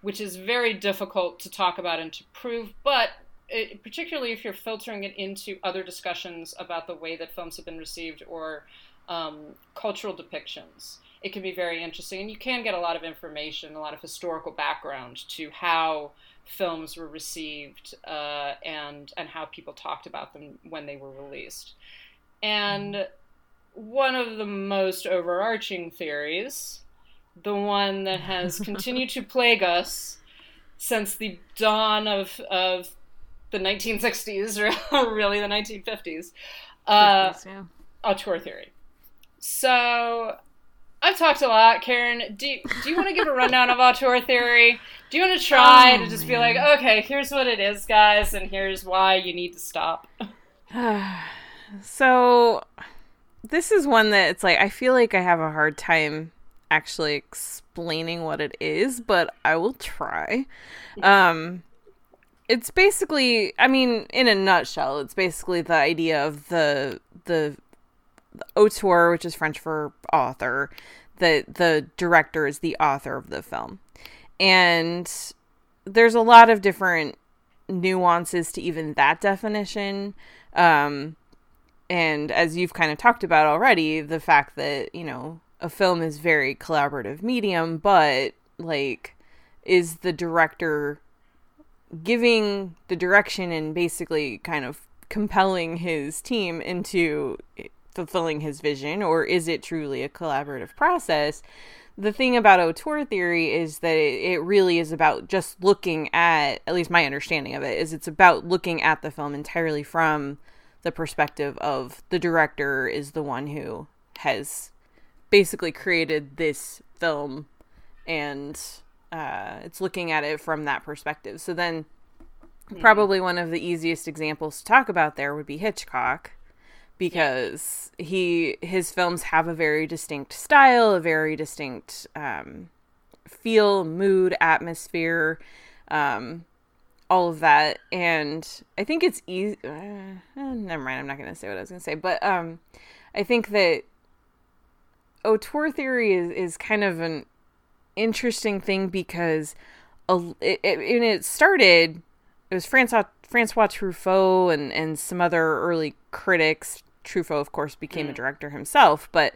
Speaker 3: which is very difficult to talk about and to prove, but it, particularly if you're filtering it into other discussions about the way that films have been received or um, cultural depictions, it can be very interesting. And you can get a lot of information, a lot of historical background to how films were received uh, and and how people talked about them when they were released. And one of the most overarching theories, the one that has continued to plague us since the dawn of of the 1960s, or really the 1950s, uh,
Speaker 4: yeah.
Speaker 3: auteur theory. So I've talked a lot, Karen. Do you, do you want to give a rundown of auteur theory? Do you want to try
Speaker 4: Oh,
Speaker 3: to just be like, okay, here's what it is, guys, and here's why you need to stop?
Speaker 4: So this is one that it's like I feel like I have a hard time actually explaining what it is, but I will try. Um it's basically I mean in a nutshell, it's basically the idea of the the, the auteur, which is French for author, the the director is the author of the film. And there's a lot of different nuances to even that definition. Um and as you've kind of talked about already, the fact that, you know, a film is very collaborative medium, but like is the director giving the direction and basically kind of compelling his team into fulfilling his vision or is it truly a collaborative process? The thing about auteur theory is that it, it really is about just looking at at least my understanding of it is it's about looking at the film entirely from the perspective of the director is the one who has basically created this film and uh, it's looking at it from that perspective. So then, mm-hmm. probably one of the easiest examples to talk about there would be Hitchcock, because yeah. he his films have a very distinct style, a very distinct um, feel, mood, atmosphere, um, all of that, and I think it's easy. Uh, eh, never mind, I'm not going to say what I was going to say, but um, I think that auteur theory is is kind of an interesting thing because a, it, it, when it started, it was Francois, Francois Truffaut and, and some other early critics. Truffaut, of course, became mm. a director himself, but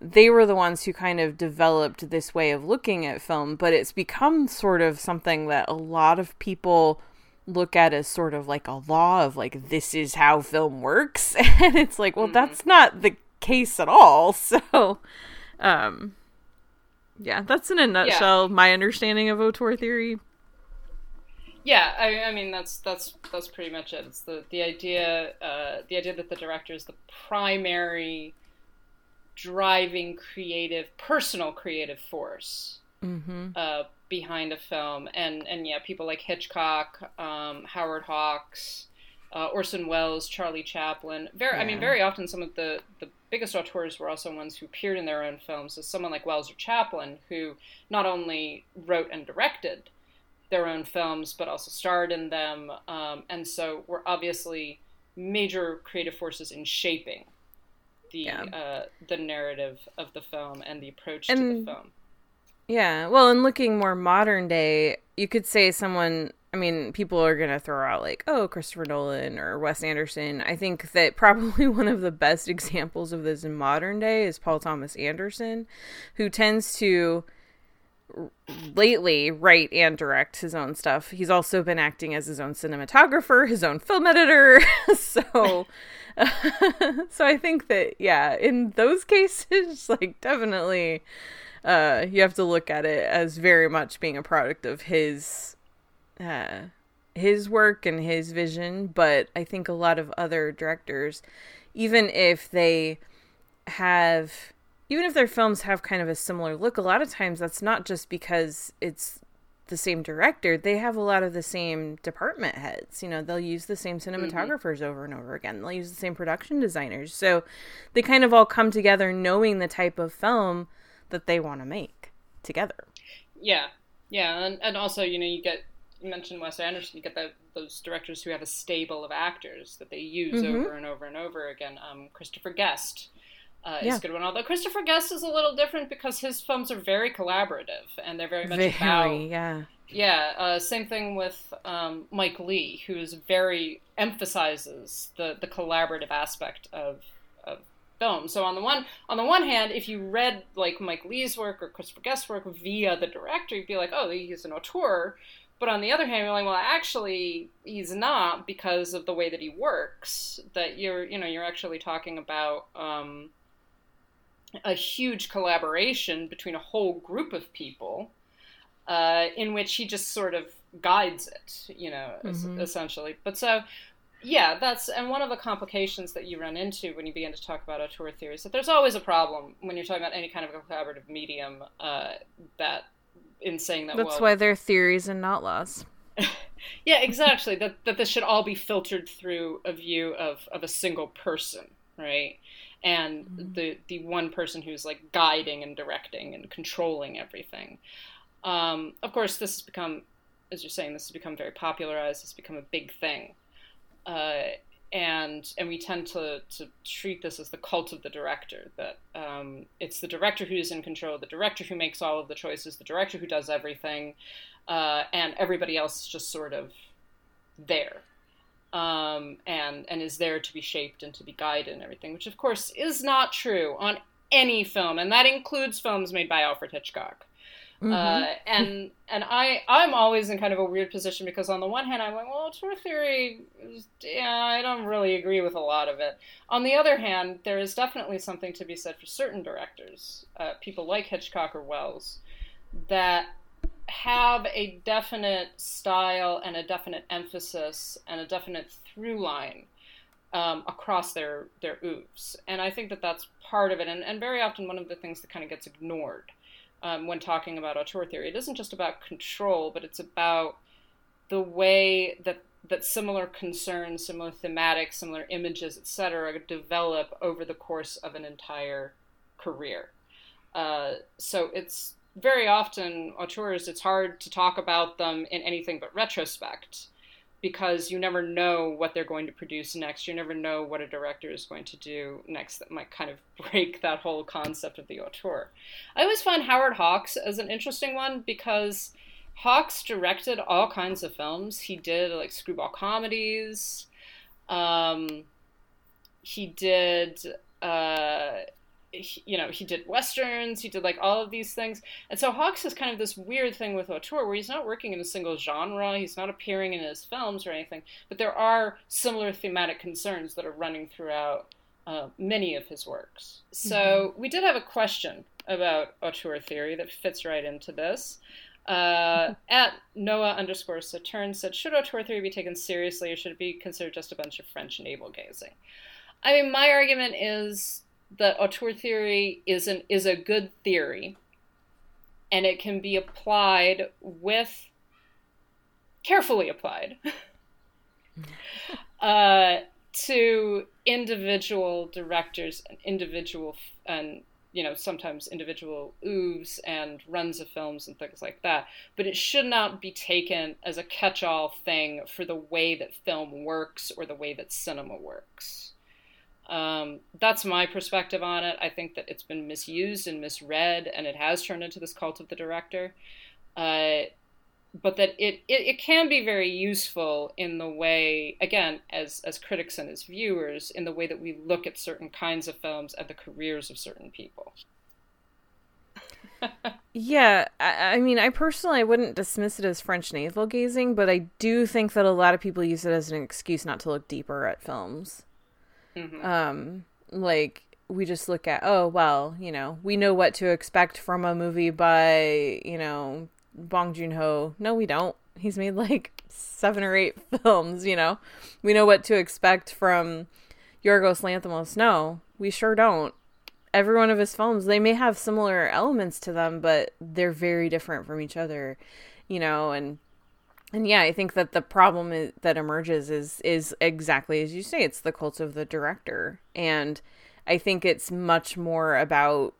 Speaker 4: they were the ones who kind of developed this way of looking at film. But it's become sort of something that a lot of people look at as sort of like a law of like, this is how film works. And it's like, well, mm. that's not the case at all. So, um, yeah, that's in a nutshell yeah. my understanding of auteur theory.
Speaker 3: Yeah, I, I, mean that's that's that's pretty much it. It's the the idea uh, the idea that the director is the primary driving creative personal creative force mm-hmm. uh, behind a film, and and yeah, people like Hitchcock, um, Howard Hawks, uh, Orson Welles, Charlie Chaplin. Very, yeah. I mean, very often some of the the biggest auteurs were also ones who appeared in their own films. So someone like Welles or Chaplin, who not only wrote and directed their own films, but also starred in them, um, and so were obviously major creative forces in shaping the yeah. uh, the narrative of the film and the approach and, to the film.
Speaker 4: Yeah, well, and looking more modern day, you could say someone I mean, people are going to throw out like, oh, Christopher Nolan or Wes Anderson. I think that probably one of the best examples of this in modern day is Paul Thomas Anderson, who tends to lately write and direct his own stuff. He's also been acting as his own cinematographer, his own film editor. so so I think that yeah, in those cases like definitely uh you have to look at it as very much being a product of his uh, his work and his vision, but I think a lot of other directors, even if they have, even if their films have kind of a similar look, a lot of times that's not just because it's the same director. They have a lot of the same department heads. You know, they'll use the same mm-hmm. cinematographers mm-hmm. over and over again. They'll use the same production designers. So they kind of all come together knowing the type of film that they want to make together.
Speaker 3: Yeah. Yeah, and, and also, you know, you get mentioned Wes Anderson, you get the, those directors who have a stable of actors that they use mm-hmm. over and over and over again. Um, Christopher Guest uh, yeah. is a good one. Although Christopher Guest is a little different because his films are very collaborative and they're very much very, about
Speaker 4: yeah
Speaker 3: yeah. Uh, same thing with um, Mike Leigh, who is very emphasizes the the collaborative aspect of of film. So on the one on the one hand, if you read like Mike Leigh's work or Christopher Guest's work via the director, you'd be like, oh, he's an auteur. But on the other hand, you're like, well, actually, he's not because of the way that he works. That you're, you know, you're actually talking about um, a huge collaboration between a whole group of people, uh, in which he just sort of guides it, you know, mm-hmm. essentially. But so, yeah, that's and one of the complications that you run into when you begin to talk about auteur theory is that there's always a problem when you're talking about any kind of a collaborative medium uh, that in saying that.
Speaker 4: That's
Speaker 3: well,
Speaker 4: why they're theories and not laws.
Speaker 3: yeah, exactly. that that this should all be filtered through a view of of a single person, right? And mm-hmm. the the one person who's like guiding and directing and controlling everything. Um, of course, this has become, as you're saying, this has become very popularized. It's become a big thing. Uh, and and we tend to to treat this as the cult of the director that um, it's the director who's in control the director who makes all of the choices the director who does everything uh, and everybody else is just sort of there um, and and is there to be shaped and to be guided and everything which of course is not true on any film, and that includes films made by Alfred Hitchcock. Mm-hmm. Uh, and and I I'm always in kind of a weird position because on the one hand I'm like well auteur theory is, yeah I don't really agree with a lot of it. On the other hand there is definitely something to be said for certain directors, uh, people like Hitchcock or Welles, that have a definite style and a definite emphasis and a definite through line um, across their their oeuvres. And I think that that's part of it. And, and very often one of the things that kind of gets ignored um, when talking about auteur theory. It isn't just about control, but it's about the way that that similar concerns, similar thematics, similar images, etc., develop over the course of an entire career. Uh, so it's very often auteurs. It's hard to talk about them in anything but retrospect because you never know what they're going to produce next. You never know what a director is going to do next that might kind of break that whole concept of the auteur. I always find Howard Hawks as an interesting one because Hawks directed all kinds of films. He did like screwball comedies. Um, he did uh, you know, he did westerns, he did like all of these things. And so Hawks is kind of this weird thing with auteur where he's not working in a single genre, he's not appearing in his films or anything, but there are similar thematic concerns that are running throughout uh, many of his works. So mm-hmm. we did have a question about auteur theory that fits right into this. Uh, at Noah underscore Saturn said, should auteur theory be taken seriously or should it be considered just a bunch of French navel gazing? I mean, my argument is that auteur theory is an is a good theory, and it can be applied with carefully applied uh, to individual directors and individual and you know sometimes individual oeuvres and runs of films and things like that. But it should not be taken as a catch-all thing for the way that film works or the way that cinema works um, that's my perspective on it. I think that it's been misused and misread, and it has turned into this cult of the director. Uh, but that it, it, it can be very useful in the way, again, as as critics and as viewers, in the way that we look at certain kinds of films and the careers of certain people.
Speaker 4: yeah, I, I, mean, I personally I wouldn't dismiss it as French navel gazing, but I do think that a lot of people use it as an excuse not to look deeper at films. Mm-hmm. Um, like we just look at, oh well, you know, we know what to expect from a movie by you know Bong Joon Ho. No, we don't. He's made like seven or eight films. You know, we know what to expect from Yorgos Lanthimos. No, we sure don't. Every one of his films, they may have similar elements to them, but they're very different from each other. You know, and and yeah, I think that the problem is, that emerges is is exactly as you say. It's the cult of the director, and I think it's much more about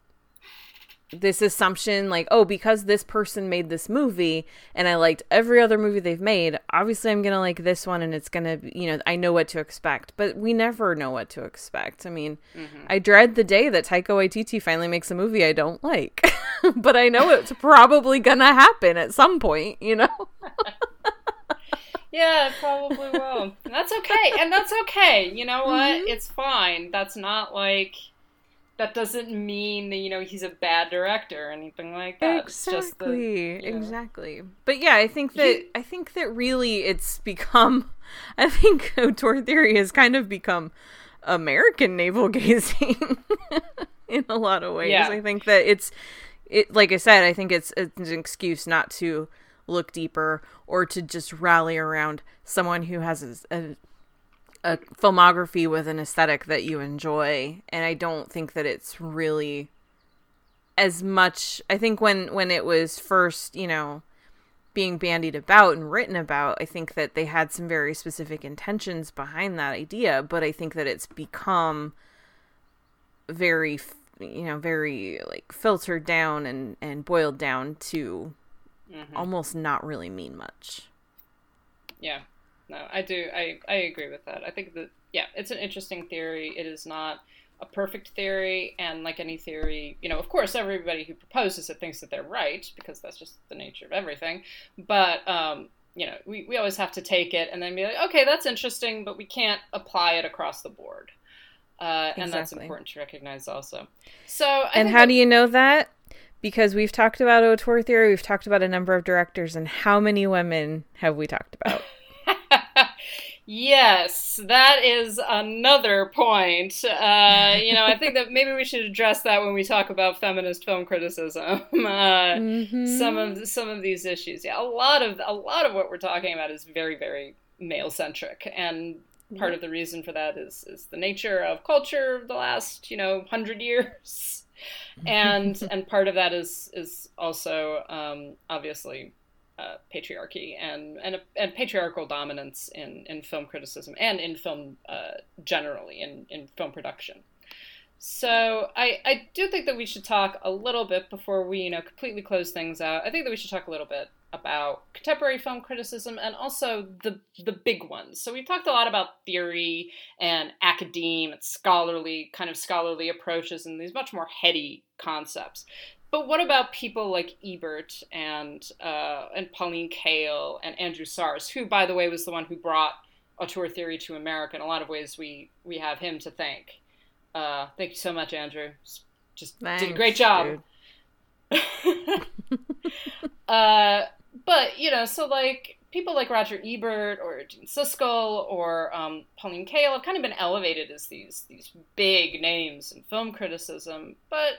Speaker 4: this assumption like oh because this person made this movie and i liked every other movie they've made obviously i'm gonna like this one and it's gonna you know i know what to expect but we never know what to expect i mean mm-hmm. i dread the day that taika waititi finally makes a movie i don't like but i know it's probably gonna happen at some point you know
Speaker 3: Yeah, it probably will. that's okay. And that's okay. You know what? Mm-hmm. It's fine. That's not like that doesn't mean that you know he's a bad director or anything like that.
Speaker 4: Exactly. The, you know. Exactly. But yeah, I think that you, I think that really it's become I think auteur theory has kind of become American navel gazing in a lot of ways. Yeah. I think that it's it like I said, I think it's, it's an excuse not to look deeper or to just rally around someone who has a, a, filmography with an aesthetic that you enjoy. And i don't think that it's really as much i think when when it was first you know being bandied about and written about i think that they had some very specific intentions behind that idea. But i think that it's become very you know very like filtered down and and boiled down to mm-hmm. almost not really mean much.
Speaker 3: Yeah. No, I do. I, I agree with that. I think that, yeah, it's an interesting theory. It is not a perfect theory. And like any theory, you know, of course, everybody who proposes it thinks that they're right because that's just the nature of everything. But, um, you know, we, we always have to take it and then be like, okay, that's interesting, but we can't apply it across the board. Uh, and that's important to recognize also. So, I
Speaker 4: and how
Speaker 3: that-
Speaker 4: do you know that? Because we've talked about auteur theory, we've talked about a number of directors, and how many women have we talked about?
Speaker 3: Yes, that is another point. Uh, you know, I think that maybe we should address that when we talk about feminist film criticism. Uh,
Speaker 4: Mm-hmm.
Speaker 3: Some of some of these issues, yeah, a lot of a lot of what we're talking about is very very male centric, and part of the reason for that is is the nature of culture of the last you know hundred years, and and part of that is is also um, obviously uh, patriarchy and, and and patriarchal dominance in, in film criticism and in film uh, generally in, in film production. So I, I do think that we should talk a little bit before we you know completely close things out. I think that we should talk a little bit about contemporary film criticism and also the the big ones. So we've talked a lot about theory and academe and scholarly kind of scholarly approaches and these much more heady concepts. But what about people like Ebert and uh, and Pauline Kael and Andrew Sarris, who, by the way, was the one who brought auteur theory to America? In a lot of ways, we we have him to thank. Uh, thank you so much, Andrew. Just did a great job. uh, but you know, so like people like Roger Ebert or Gene Siskel or um, Pauline Kael have kind of been elevated as these these big names in film criticism, but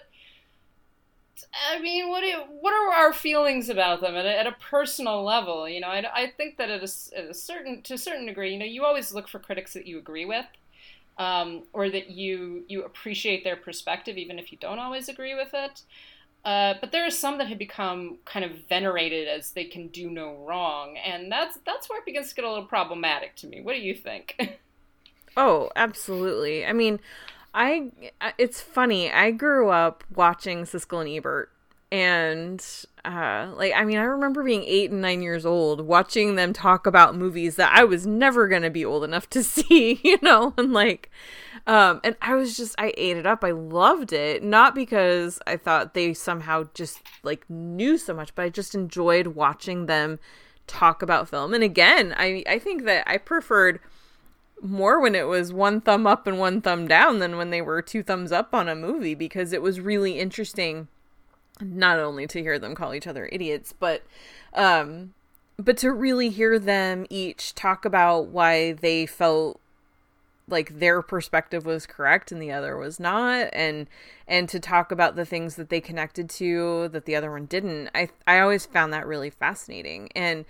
Speaker 3: I mean, what what are our feelings about them at a, at a personal level? You know, I, I think that at a, at a certain to a certain degree, you know, you always look for critics that you agree with, um, or that you you appreciate their perspective, even if you don't always agree with it. Uh, but there are some that have become kind of venerated as they can do no wrong, and that's that's where it begins to get a little problematic to me. What do you think?
Speaker 4: Oh, absolutely. I mean, I it's funny. I grew up watching Siskel and Ebert and uh like I mean, I remember being 8 and 9 years old watching them talk about movies that I was never going to be old enough to see, you know, and like um and I was just I ate it up. I loved it, not because I thought they somehow just like knew so much, but I just enjoyed watching them talk about film. And again, I I think that I preferred more when it was one thumb up and one thumb down than when they were two thumbs up on a movie because it was really interesting not only to hear them call each other idiots but um but to really hear them each talk about why they felt like their perspective was correct and the other was not and and to talk about the things that they connected to that the other one didn't i i always found that really fascinating. And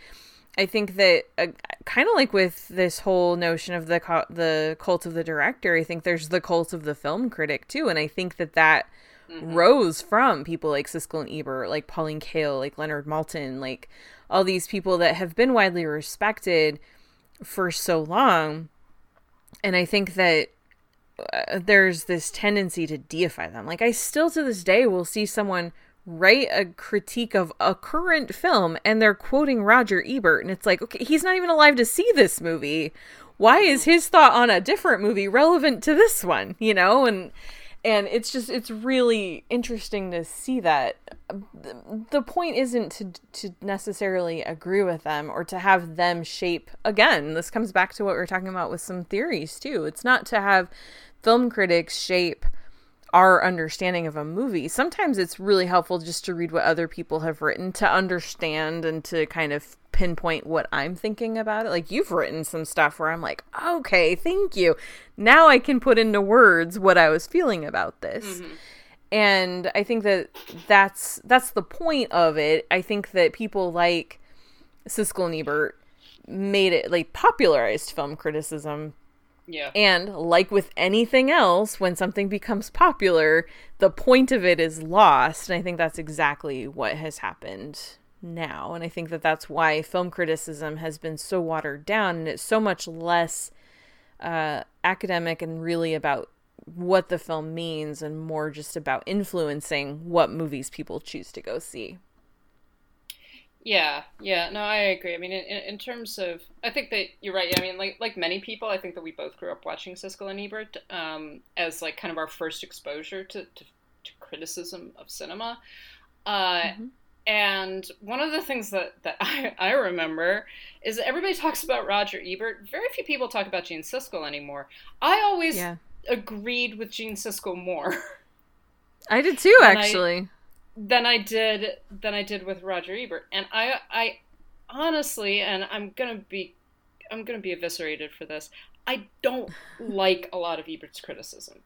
Speaker 4: I think that uh, kind of like with this whole notion of the co- the cult of the director, I think there's the cult of the film critic too, and I think that that rose from people like Siskel and Ebert, like Pauline Kael, like Leonard Maltin, like all these people that have been widely respected for so long, and I think that uh, there's this tendency to deify them. Like I still to this day will see someone write a critique of a current film and they're quoting Roger Ebert and it's like, okay, he's not even alive to see this movie. Why is his thought on a different movie relevant to this one, you know? And and it's just it's really interesting to see that. The point isn't to to necessarily agree with them or to have them shape again this comes back to what we are talking about with some theories too. It's not to have film critics shape our understanding of a movie. Sometimes it's really helpful just to read what other people have written to understand and to kind of pinpoint what i'm thinking about it. Like you've written some stuff where i'm like okay thank you. Now i can put into words what i was feeling about this. Mm-hmm. And i think that that's that's the point of it. I think that people like siskel and ebert made it like popularized film criticism.
Speaker 3: Yeah.
Speaker 4: and like with anything else when something becomes popular the point of it is lost. And i think that's exactly what has happened now and i think that that's why film criticism has been so watered down and it's so much less uh, academic and really about what the film means and more just about influencing what movies people choose to go see.
Speaker 3: Yeah, yeah, no, I agree. I mean, in, in terms of, I think that you're right. Yeah, I mean, like like many people, I think that we both grew up watching Siskel and Ebert um, as like kind of our first exposure to, to, to criticism of cinema. Uh, And one of the things that, that I, I remember is that everybody talks about Roger Ebert. Very few people talk about Gene Siskel anymore. I always
Speaker 4: Yeah.
Speaker 3: agreed with Gene Siskel more.
Speaker 4: I did too,
Speaker 3: I-
Speaker 4: actually.
Speaker 3: than I did than I did with Roger Ebert. And I I honestly and I'm to be I'm going to be eviscerated for this. I don't like a lot of Ebert's criticism.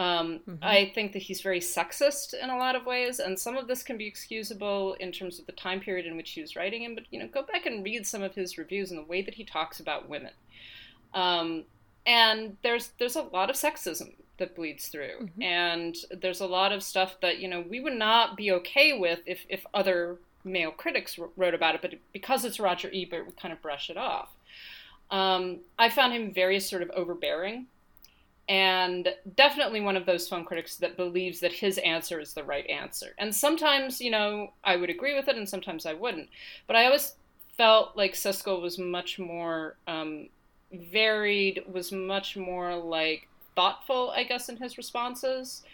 Speaker 3: Um, I think that he's very sexist in a lot of ways, and some of this can be excusable in terms of the time period in which he was writing him. But you know, go back and read some of his reviews and the way that he talks about women. Um, and there's there's a lot of sexism that bleeds through, and there's a lot of stuff that you know we would not be okay with if if other male critics wrote about it, but because it's Roger Ebert, we kind of brush it off. Um, I found him very sort of overbearing and definitely one of those film critics that believes that his answer is the right answer. And sometimes, you know, I would agree with it, and sometimes I wouldn't. But I always felt like Siskel was much more um, varied, was much more like thoughtful, I guess, in his responses.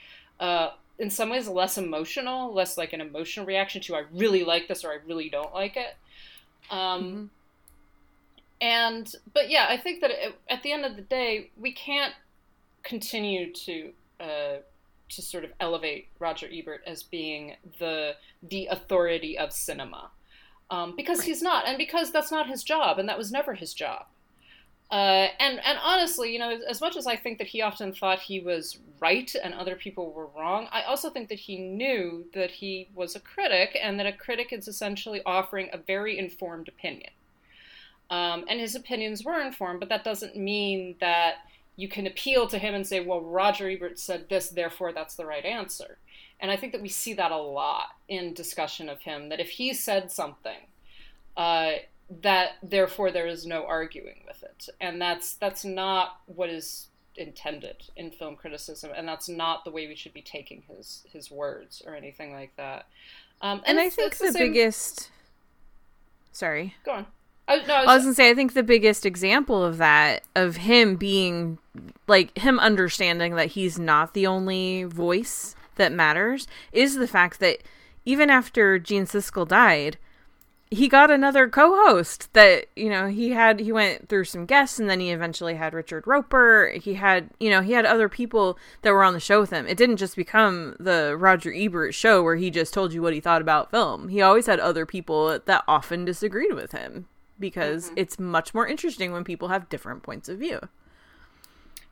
Speaker 3: Uh, in some ways, less emotional, less like an emotional reaction to "I really like this" or "I really don't like it." Um, And but yeah, I think that it, at the end of the day, we can't continue to uh, to sort of elevate Roger Ebert as being the the authority of cinema, um, because he's not, and because that's not his job, and that was never his job. Uh, and and honestly, you know, as, as much as I think that he often thought he was right and other people were wrong, I also think that he knew that he was a critic, and that a critic is essentially offering a very informed opinion. Um, and his opinions were informed, but that doesn't mean that you can appeal to him and say, well, Roger Ebert said this, therefore that's the right answer. And I think that we see that a lot in discussion of him, that if he said something, uh, that therefore there is no arguing with it. And that's that's not what is intended in film criticism, and that's not the way we should be taking his his words or anything like that. Um,
Speaker 4: And, I think
Speaker 3: it's
Speaker 4: the,
Speaker 3: same-
Speaker 4: biggest. Sorry.
Speaker 3: Go on. I, no, I was,
Speaker 4: I was gonna say, I think the biggest example of that, of him being, like, him understanding that he's not the only voice that matters, is the fact that even after Gene Siskel died, he got another co-host that you know he had he went through some guests and then he eventually had richard roeper. He had you know he had other people that were on the show with him. It didn't just become the roger ebert show where he just told you what he thought about film. He always had other people that often disagreed with him because it's much more interesting when people have different points of view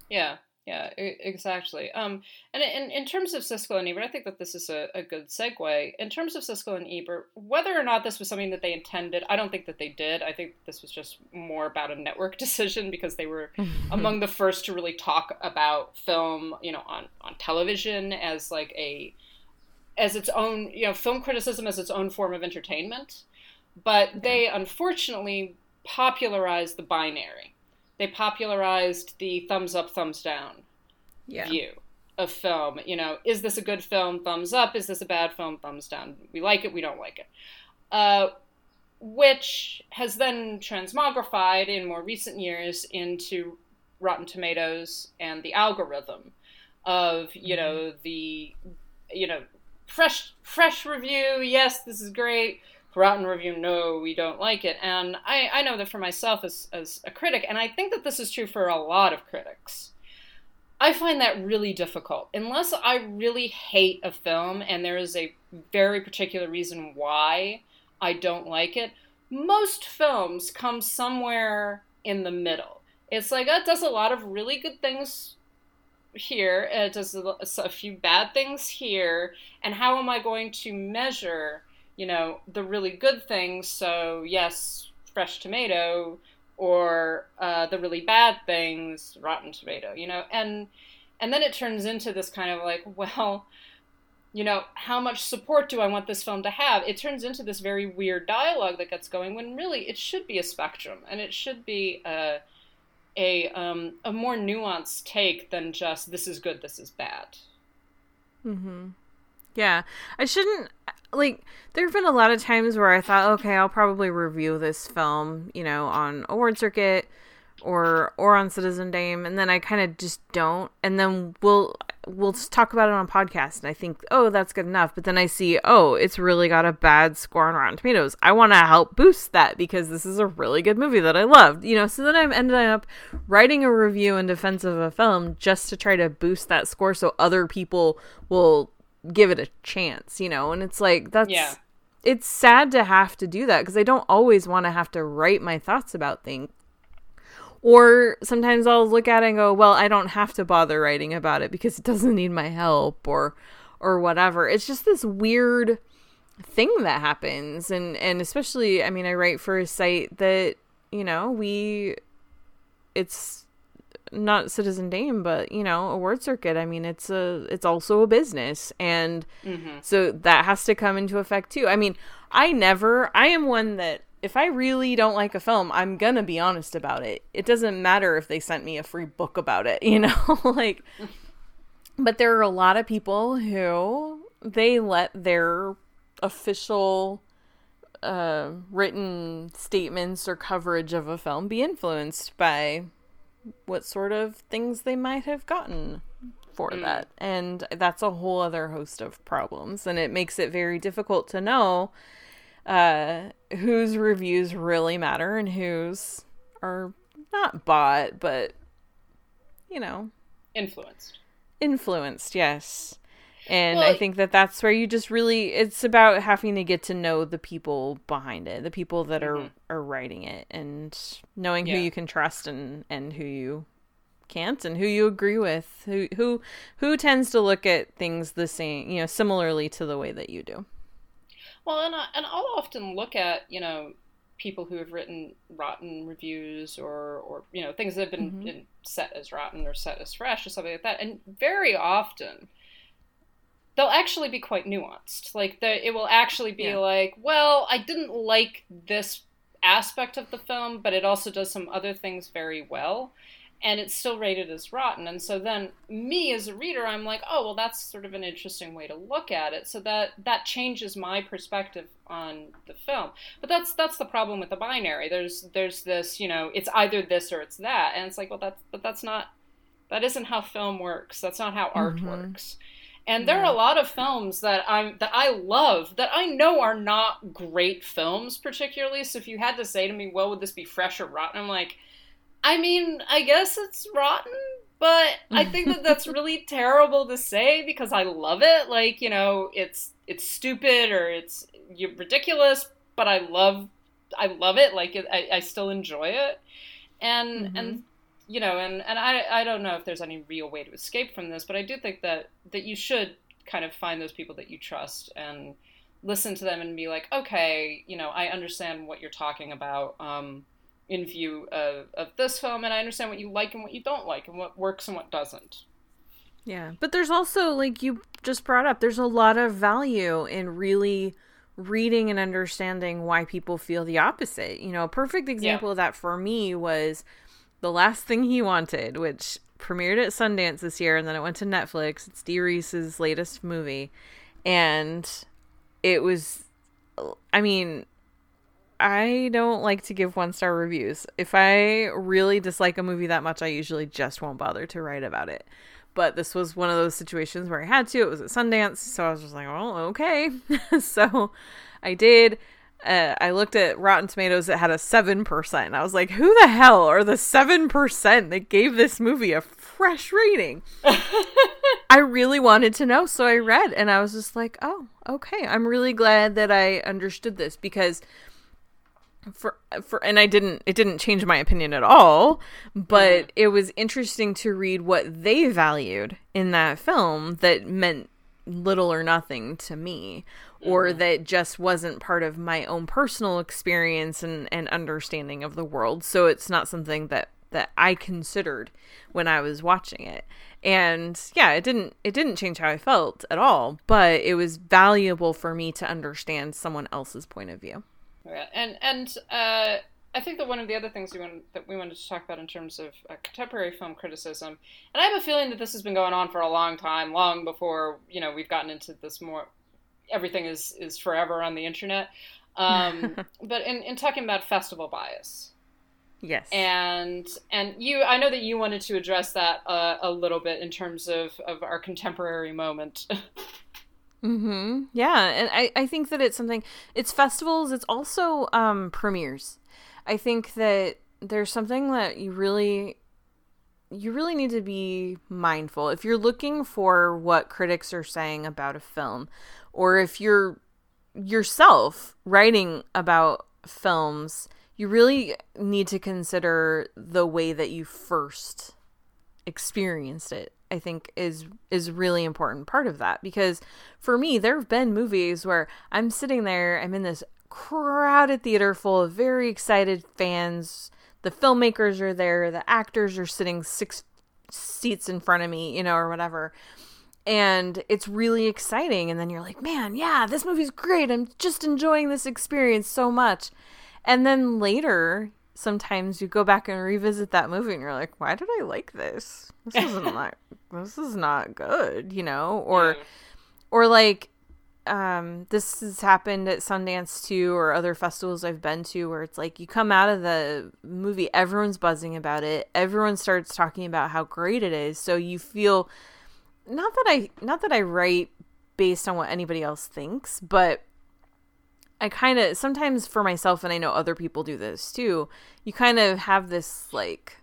Speaker 3: Yeah, yeah, exactly. Um, and in, in terms of Siskel and Ebert, I think that this is a, a good segue. In terms of Siskel and Ebert, whether or not this was something that they intended, I don't think that they did. I think this was just more about a network decision because they were among the first to really talk about film, you know, on, on television as like a as its own, you know, film criticism as its own form of entertainment. But they unfortunately popularized the binary. They popularized the thumbs up, thumbs down
Speaker 4: yeah
Speaker 3: view of film. You know, is this a good film? Thumbs up. Is this a bad film? Thumbs down. We like it. We don't like it. Uh, which has then transmogrified in more recent years into Rotten Tomatoes and the algorithm of you know the you know fresh fresh review. Yes, this is great. Rotten review. No, we don't like it. And I, I know that for myself as as a critic, and I think that this is true for a lot of critics. I find that really difficult. Unless I really hate a film and there is a very particular reason why I don't like it, most films come somewhere in the middle. It's like it does a lot of really good things here, it does a a few bad things here, and how am I going to measure, you know, the really good things? So, yes, fresh tomato, or uh, the really bad things, rotten tomato, you know, and and then it turns into this kind of like, well, you know, how much support do I want this film to have? It turns into this very weird dialogue that gets going when really it should be a spectrum and it should be a a um, a more nuanced take than just this is good, this is bad.
Speaker 4: Mm-hmm. Yeah, I shouldn't like. There have been a lot of times where I thought, okay, I'll probably review this film, you know, on award circuit or or on Citizen Dame, and then I kind of just don't. And then we'll we'll just talk about it on podcast and I think, oh, that's good enough. But then I see, oh, it's really got a bad score on Rotten Tomatoes. I want to help boost that because this is a really good movie that I loved, you know. So then I'm ended up writing a review in defense of a film just to try to boost that score so other people will give it a chance, you know. And it's like that's
Speaker 3: Yeah.
Speaker 4: it's sad to have to do that because I don't always want to have to write my thoughts about things. Or sometimes I'll look at it and go, well, I don't have to bother writing about it because it doesn't need my help or or whatever. It's just this weird thing that happens and and especially I mean I write for a site that, you know, we it's not Citizen Dame, but you know, a word circuit. I mean, it's a it's also a business, and so that has to come into effect too. I mean, I never. I am one that if I really don't like a film, I'm gonna be honest about it. It doesn't matter if they sent me a free book about it, you know, like. But there are a lot of people who they let their official uh, written statements or coverage of a film be influenced by what sort of things they might have gotten for that. And that's a whole other host of problems. And it makes it very difficult to know uh, whose reviews really matter and whose are not bought, but, you know,
Speaker 3: Influenced.
Speaker 4: influenced, yes. And I think that that's where you just really it's about having to get to know the people behind it, the people that are mm-hmm. are writing it and knowing
Speaker 3: Yeah.
Speaker 4: who you can trust and and who you can't and who you agree with, who who who tends to look at things the same, you know, similarly to the way that you do.
Speaker 3: Well, and I, and I'll often look at you know people who have written rotten reviews or or you know things that have been, mm-hmm. been set as rotten or set as fresh or something like that, and very often they'll actually be quite nuanced. Like the, it will actually be
Speaker 4: Yeah.
Speaker 3: like, well, I didn't like this aspect of the film, but it also does some other things very well. And it's still rated as rotten. And so then me as a reader, I'm like, oh well that's sort of an interesting way to look at it. So that that changes my perspective on the film. But that's that's the problem with the binary. There's there's this, you know, it's either this or it's that. And it's like, well that's but that's not that isn't how film works. That's not how art mm-hmm. works. And there are a lot of films that I'm that I love that I know are not great films particularly. So if you had to say to me, well, would this be fresh or rotten? I'm like, I mean, I guess it's rotten, but I think that that's really terrible to say because I love it. Like, you know, it's it's stupid or it's ridiculous, but I love I love it. Like, it, I I still enjoy it, and and mm-hmm. You know, and and I I don't know if there's any real way to escape from this, but I do think that that you should kind of find those people that you trust and listen to them and be like, okay, you know, I understand what you're talking about. Um, in view of, of this film, and I understand what you like and what you don't like, and what works and what doesn't.
Speaker 4: Yeah. But there's also, like you just brought up, there's a lot of value in really reading and understanding why people feel the opposite. You know, a perfect example of that for me was The Last Thing He Wanted, which premiered at Sundance this year and then it went to Netflix. It's Dee Rees's latest movie. And it was, I mean, I don't like to give one star reviews. If I really dislike a movie that much, I usually just won't bother to write about it. But this was one of those situations where I had to. It was at Sundance, so I was just like, "Well, okay." so I did. Uh, I looked at Rotten Tomatoes. It had a seven percent. I was like, "Who the hell are the seven percent that gave this movie a fresh rating?" I really wanted to know, so I read, and I was just like, "Oh, okay." I'm really glad that I understood this because for for and I didn't it didn't change my opinion at all, but it was interesting to read what they valued in that film that meant little or nothing to me or that just wasn't part of my own personal experience and, and understanding of the world. So it's not something that that I considered when I was watching it. And yeah, it didn't it didn't change how I felt at all, but it was valuable for me to understand someone else's point of view.
Speaker 3: Yeah, and and uh, I think that one of the other things we wanted, that we wanted to talk about in terms of uh, contemporary film criticism, and I have a feeling that this has been going on for a long time, long before you know we've gotten into this more. Everything is is forever on the internet, um, but in in talking about festival bias,
Speaker 4: Yes.
Speaker 3: And and you, I know that you wanted to address that uh, a little bit in terms of of our contemporary moment.
Speaker 4: Mm-hmm. Yeah, and I, I think that it's something. It's festivals. It's also um, premieres. I think that there's something that you really, you really need to be mindful if you're looking for what critics are saying about a film, or if you're yourself writing about films. You really need to consider the way that you first experienced it i think is is really important part of that because for me there have been movies where i'm sitting there i'm in this crowded theater full of very excited fans the filmmakers are there the actors are sitting six seats in front of me you know or whatever and it's really exciting and then you're like man yeah this movie's great i'm just enjoying this experience so much and then later sometimes you go back and revisit that movie and you're like, why did I like this? This isn't not this is not good, you know? Or or like um this has happened at Sundance too or other festivals I've been to where it's like you come out of the movie everyone's buzzing about it. Everyone starts talking about how great it is. So you feel not that I not that I write based on what anybody else thinks, but I kind of sometimes for myself and I know other people do this too. You kind of have this like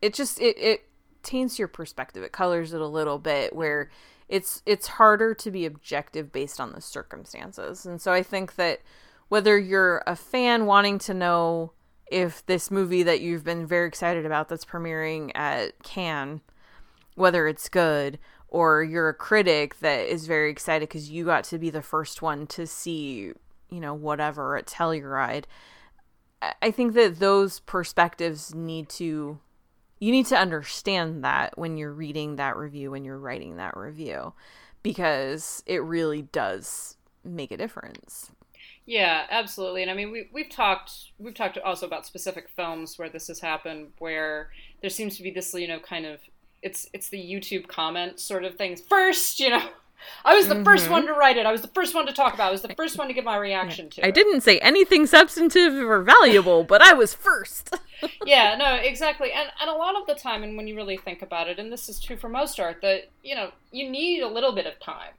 Speaker 4: it just it it taints your perspective. It colors it a little bit where it's it's harder to be objective based on the circumstances. And so I think that whether you're a fan wanting to know if this movie that you've been very excited about that's premiering at Cannes whether it's good or you're a critic that is very excited because you got to be the first one to see you know, whatever at Telluride. I think that those perspectives need to you need to understand that when you're reading that review when you're writing that review because it really does make a difference.
Speaker 3: Yeah, absolutely. And I mean, we we've talked we've talked also about specific films where this has happened, where there seems to be this, you know, kind of it's it's the YouTube comment sort of things first, you know, I was the mm-hmm. first one to write it. I was the first one to talk about. It. I was the first one to give my reaction to.
Speaker 4: I it. didn't say anything substantive or valuable, but I was first.
Speaker 3: yeah, no, exactly. And and a lot of the time, and when you really think about it, and this is true for most art, that you know you need a little bit of time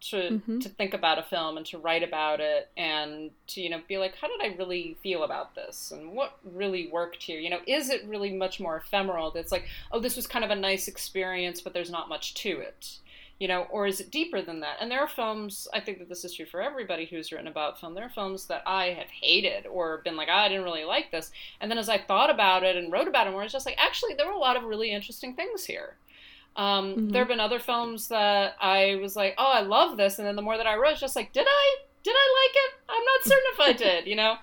Speaker 3: to mm-hmm. to think about a film and to write about it and to you know be like how did i really feel about this and what really worked here you know is it really much more ephemeral that's like oh this was kind of a nice experience but there's not much to it you know, or is it deeper than that? And there are films, I think that this is true for everybody who's written about film. There are films that I have hated or been like, oh, I didn't really like this. And then as I thought about it and wrote about it more, it's just like, actually, there were a lot of really interesting things here. Um, mm-hmm. There have been other films that I was like, oh, I love this. And then the more that I wrote, it's just like, did I? Did I like it? I'm not certain if I did, you know?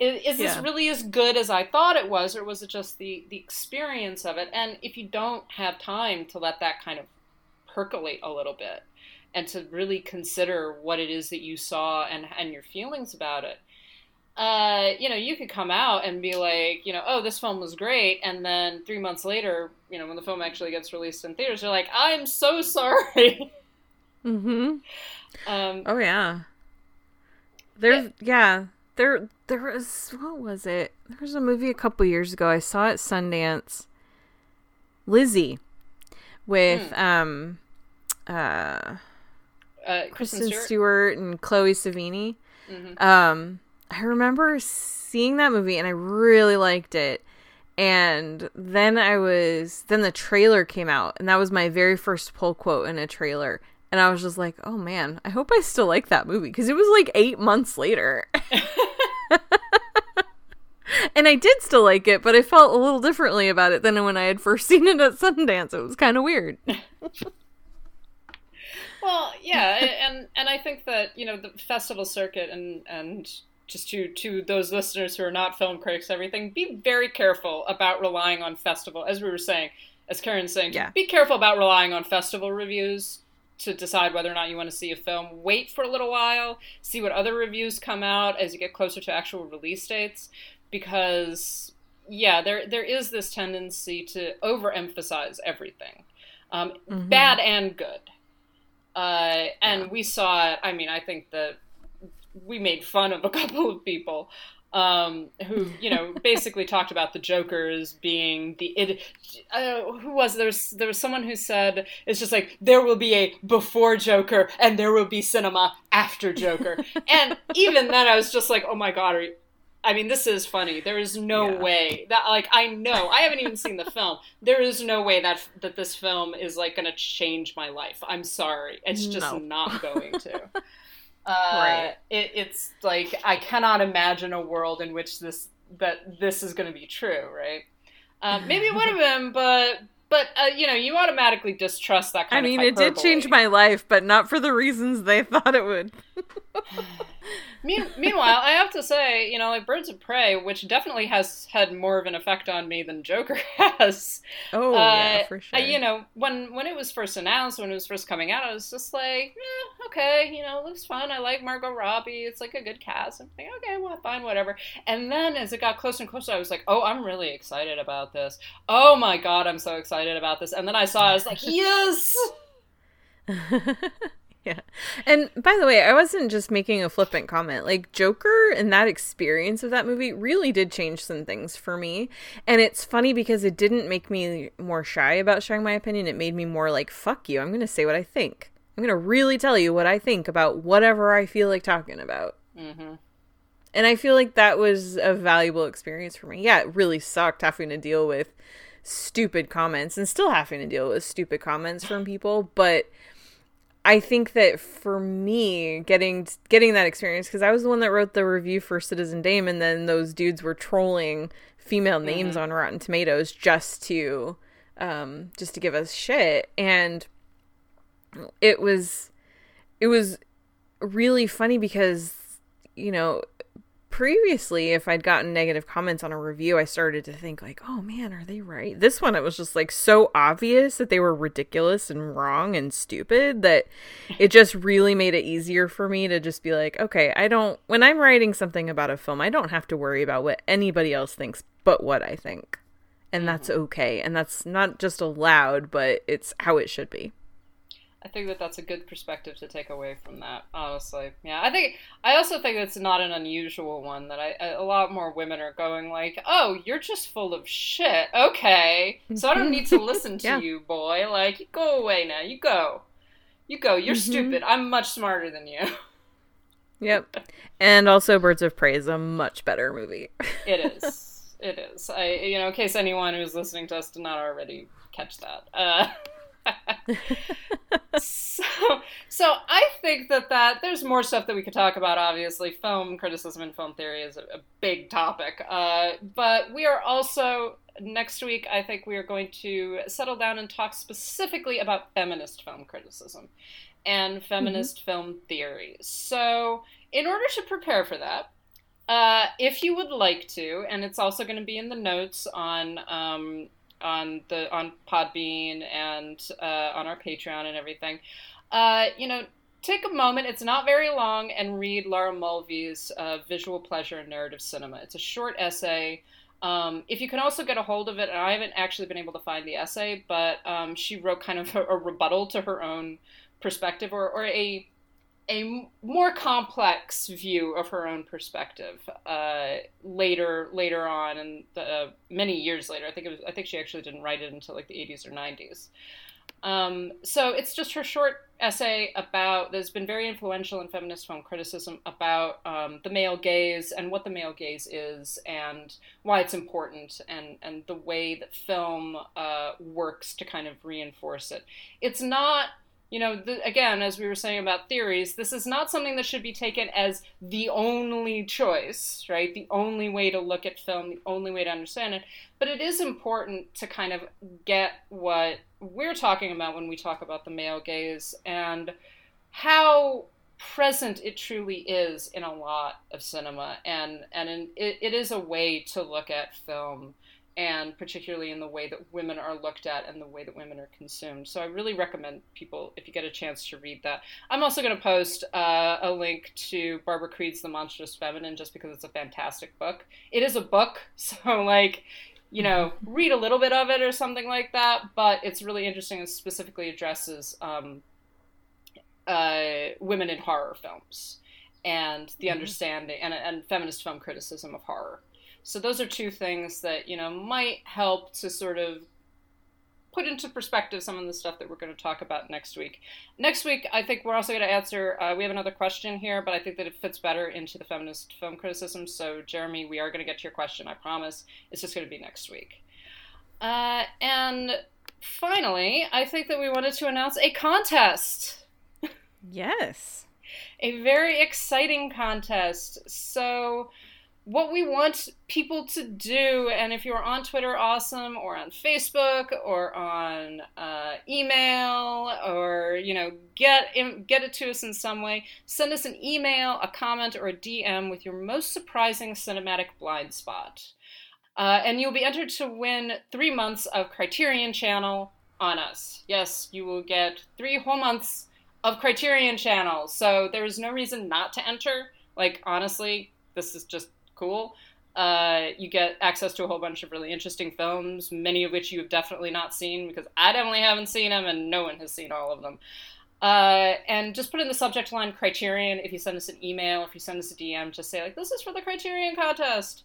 Speaker 3: Is, is this really as good as I thought it was, or was it just the, the experience of it? And if you don't have time to let that kind of percolate a little bit and to really consider what it is that you saw and, and your feelings about it. Uh, you know, you could come out and be like, you know, oh, this film was great, and then three months later, you know, when the film actually gets released in theaters, you're like, I'm so sorry.
Speaker 4: Mm-hmm. Um, oh yeah. There's yeah. yeah. There there was what was it? There was a movie a couple years ago. I saw it Sundance. Lizzie, with hmm. um uh, uh Kristen, Stewart? Stewart? and Chloe Sevigny. Mm-hmm. Um, I remember seeing that movie and I really liked it. And then I was then the trailer came out and that was my very first pull quote in a trailer. And I was just like, "Oh man, I hope I still like that movie because it was like 8 months later." and I did still like it, but I felt a little differently about it than when I had first seen it at Sundance. It was kind of weird.
Speaker 3: Well, yeah, and and I think that you know the festival circuit and and just to to those listeners who are not film critics, everything, be very careful about relying on festival. As we were saying, as Karen's saying, yeah. be careful about relying on festival reviews to decide whether or not you want to see a film. Wait for a little while, see what other reviews come out as you get closer to actual release dates, because yeah, there there is this tendency to overemphasize everything, um, mm-hmm. bad and good. Uh, and yeah. we saw it. I mean, I think that we made fun of a couple of people um, who you know basically talked about the Joker as being the it. Uh, who was there? Was, there was someone who said it's just like there will be a before Joker and there will be cinema after Joker, and even then I was just like, oh my god, you, I mean, this is funny. There is no yeah. way that, like, I know I haven't even seen the film. There is no way that that this film is like going to change my life. I'm sorry, it's just no. not going to. Uh, right. It, it's like I cannot imagine a world in which this that this is going to be true, right? Uh, maybe it would have been, but but uh, you know, you automatically distrust that kind of
Speaker 4: I mean,
Speaker 3: of.
Speaker 4: it did change my life, but not for the reasons they thought it would.
Speaker 3: meanwhile, I have to say, you know, like Birds of Prey, which definitely has had more of an effect on me than Joker has.
Speaker 4: Oh, uh, yeah, for sure.
Speaker 3: I, you know, when when it was first announced, when it was first coming out, I was just like, eh, okay, you know, looks fun. I like Margot Robbie. It's like a good cast. I'm like, okay, well, fine, whatever. And then as it got closer and closer, I was like, oh, I'm really excited about this. Oh my god, I'm so excited about this. And then I saw, I was like, yes.
Speaker 4: yeah. And by the way, I wasn't just making a flippant comment. Like Joker and that experience of that movie really did change some things for me. And it's funny because it didn't make me more shy about sharing my opinion. It made me more like, fuck you. I'm going to say what I think. I'm going to really tell you what I think about whatever I feel like talking about. Mm-hmm. And I feel like that was a valuable experience for me. Yeah, it really sucked having to deal with stupid comments and still having to deal with stupid comments from people, but I think that for me, getting getting that experience because I was the one that wrote the review for Citizen Dame, and then those dudes were trolling female names mm-hmm. on Rotten Tomatoes just to um, just to give us shit, and it was it was really funny because you know previously if i'd gotten negative comments on a review i started to think like oh man are they right? This one it was just like so obvious that they were ridiculous and wrong and stupid that it just really made it easier for me to just be like okay i don't when i'm writing something about a film i don't have to worry about what anybody else thinks but what i think. And that's mm-hmm. okay and that's not just allowed but it's how it should be
Speaker 3: I think that that's a good perspective to take away from that. Honestly, yeah. I think I also think it's not an unusual one that I a lot more women are going like, "Oh, you're just full of shit." Okay, so I don't need to listen to yeah. you, boy. Like, you go away now. You go, you go. You're mm-hmm. stupid. I'm much smarter than you.
Speaker 4: Yep, and also Birds of Prey is a much better movie.
Speaker 3: it is. It is. I you know, in case anyone who's listening to us did not already catch that. Uh, so, so I think that that there's more stuff that we could talk about. Obviously, film criticism and film theory is a, a big topic. Uh, but we are also next week. I think we are going to settle down and talk specifically about feminist film criticism and feminist mm-hmm. film theory. So, in order to prepare for that, uh, if you would like to, and it's also going to be in the notes on um, on the on Podbean and uh, on our Patreon and everything. Uh, you know, take a moment. It's not very long, and read Laura Mulvey's uh, "Visual Pleasure and Narrative Cinema." It's a short essay. Um, if you can also get a hold of it, and I haven't actually been able to find the essay, but um, she wrote kind of a, a, rebuttal to her own perspective, or, or a a more complex view of her own perspective uh, later later on and uh, many years later. I think it was I think she actually didn't write it until like the 80s or 90s. Um, so it's just her short essay about that's been very influential in feminist film criticism about um, the male gaze and what the male gaze is and why it's important and and the way that film uh, works to kind of reinforce it. It's not you know, the, again, as we were saying about theories, this is not something that should be taken as the only choice, right? The only way to look at film, the only way to understand it. But it is important to kind of get what we're talking about when we talk about the male gaze and how present it truly is in a lot of cinema and and in, it, it is a way to look at film and particularly in the way that women are looked at and the way that women are consumed. So I really recommend people, if you get a chance to read that. I'm also going to post uh, a link to Barbara Creed's The Monstrous Feminine just because it's a fantastic book. It is a book, so like, you know, read a little bit of it or something like that, but it's really interesting and specifically addresses um, uh, women in horror films and the understanding and, and feminist film criticism of horror. So those are two things that you know might help to sort of put into perspective some of the stuff that we're going to talk about next week. Next week, I think we're also going to answer. Uh, we have another question here, but I think that it fits better into the feminist film criticism. So, Jeremy, we are going to get to your question. I promise. It's just going to be next week. Uh, and finally, I think that we wanted to announce a contest.
Speaker 4: Yes.
Speaker 3: a very exciting contest. So what we want people to do, and if you're on Twitter, awesome, or on Facebook, or on uh, email, or you know, get in, get it to us in some way. Send us an email, a comment, or a DM with your most surprising cinematic blind spot, uh, and you'll be entered to win three months of Criterion Channel on us. Yes, you will get three whole months of Criterion Channel. So there is no reason not to enter. Like honestly, this is just cool. Uh, you get access to a whole bunch of really interesting films, many of which you have definitely not seen because I definitely haven't seen them, and no one has seen all of them. Uh, and just put in the subject line Criterion. If you send us an email, if you send us a DM, just say like, "This is for the Criterion contest,"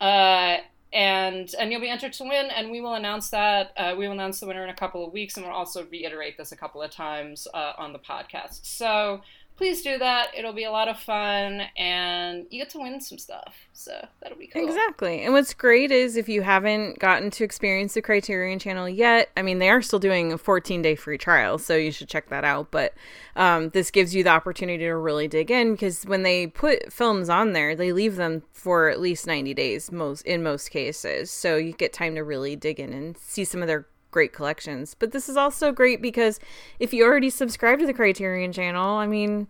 Speaker 3: uh, and and you'll be entered to win. And we will announce that. Uh, we will announce the winner in a couple of weeks, and we'll also reiterate this a couple of times uh, on the podcast. So please do that. It'll be a lot of fun, and you get to win some stuff. So that'll be cool.
Speaker 4: Exactly. And what's great is if you haven't gotten to experience the Criterion channel yet, I mean, they are still doing a 14 day free trial, so you should check that out. But um, this gives you the opportunity to really dig in because when they put films on there, they leave them for at least 90 days most in most cases. So you get time to really dig in and see some of their great collections. But this is also great because if you already subscribe to the Criterion channel, I mean,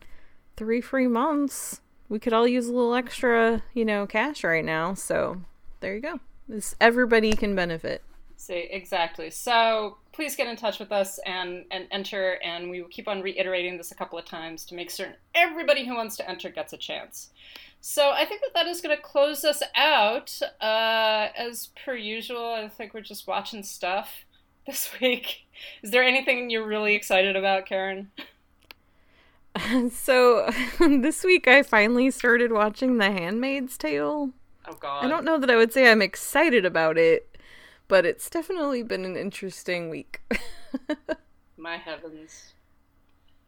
Speaker 4: three free months. We could all use a little extra, you know, cash right now. So there you go. This everybody can benefit.
Speaker 3: See, exactly. So please get in touch with us and, and enter, and we will keep on reiterating this a couple of times to make certain everybody who wants to enter gets a chance. So I think that that is going to close us out. Uh, as per usual, I think we're just watching stuff this week. Is there anything you're really excited about, Karen?
Speaker 4: so this week I finally started watching The Handmaid's Tale.
Speaker 3: Oh God!
Speaker 4: I don't know that I would say I'm excited about it, but it's definitely been an interesting week.
Speaker 3: My heavens!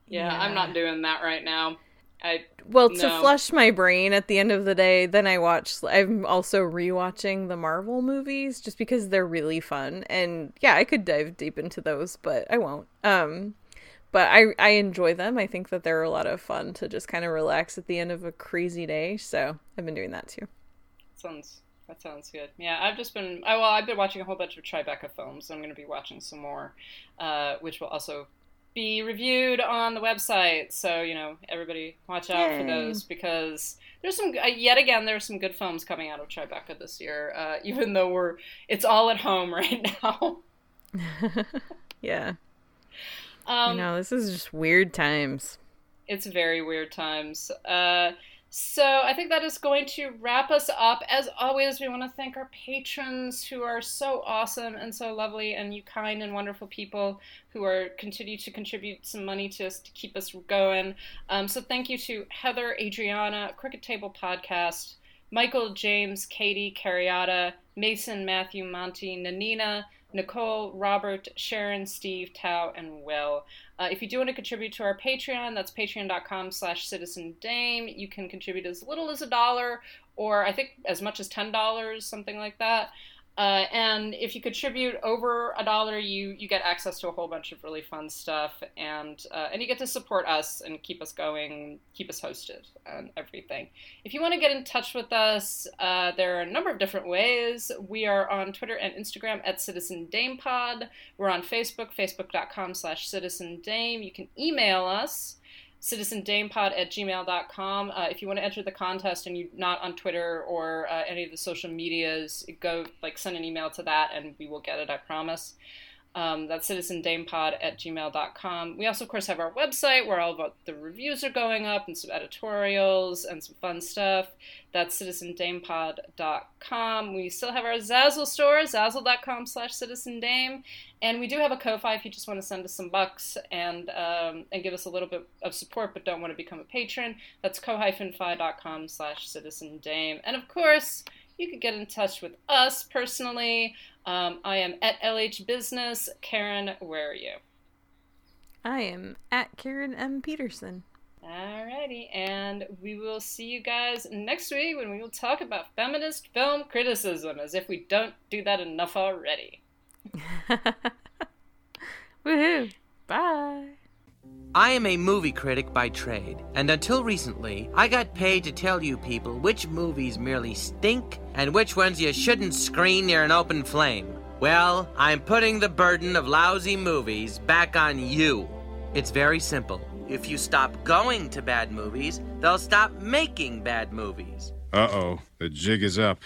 Speaker 3: Yeah, yeah, I'm not doing that right now. I
Speaker 4: well
Speaker 3: no.
Speaker 4: to flush my brain at the end of the day. Then I watch. I'm also rewatching the Marvel movies just because they're really fun, and yeah, I could dive deep into those, but I won't. Um, but I I enjoy them. I think that they're a lot of fun to just kind of relax at the end of a crazy day. So I've been doing that too.
Speaker 3: Sounds that sounds good. Yeah, I've just been I, well, I've been watching a whole bunch of Tribeca films. I'm going to be watching some more, uh, which will also be reviewed on the website. So you know, everybody watch out Yay. for those because there's some uh, yet again there's some good films coming out of Tribeca this year. Uh, even though we're it's all at home right now.
Speaker 4: yeah. Um, know this is just weird times.
Speaker 3: It's very weird times. Uh, so I think that is going to wrap us up. As always, we want to thank our patrons who are so awesome and so lovely, and you kind and wonderful people who are continue to contribute some money to us to keep us going. Um, so thank you to Heather, Adriana, Cricket Table Podcast, Michael, James, Katie, Carriata, Mason, Matthew, Monty, Nanina, Nicole, Robert, Sharon, Steve, Tao, and Will. Uh, if you do want to contribute to our Patreon, that's patreon.com slash citizen dame. You can contribute as little as a dollar or I think as much as $10, something like that. Uh, and if you contribute over a dollar, you you get access to a whole bunch of really fun stuff, and uh, and you get to support us and keep us going, keep us hosted, and everything. If you want to get in touch with us, uh, there are a number of different ways. We are on Twitter and Instagram at Citizen Dame Pod. We're on Facebook, facebook.com/slash Citizen Dame. You can email us citizendamepod at gmail.com. Uh, if you want to enter the contest and you're not on Twitter or uh, any of the social medias, go like send an email to that and we will get it, I promise. Um, that's citizendamepod at gmail.com. We also, of course, have our website where all of the reviews are going up and some editorials and some fun stuff. That's citizendamepod.com. We still have our Zazzle store, zazzle.com slash citizendame. And we do have a Ko-Fi if you just want to send us some bucks and um, and give us a little bit of support but don't want to become a patron. That's ko-fi.com slash citizendame. And of course, you could get in touch with us personally. Um, I am at LH Business. Karen, where are you?
Speaker 4: I am at Karen M. Peterson.
Speaker 3: Alrighty, and we will see you guys next week when we will talk about feminist film criticism, as if we don't do that enough already.
Speaker 4: Woohoo! Bye!
Speaker 5: I am a movie critic by trade, and until recently, I got paid to tell you people which movies merely stink and which ones you shouldn't screen near an open flame. Well, I'm putting the burden of lousy movies back on you. It's very simple. If you stop going to bad movies, they'll stop making bad movies.
Speaker 6: Uh oh, the jig is up.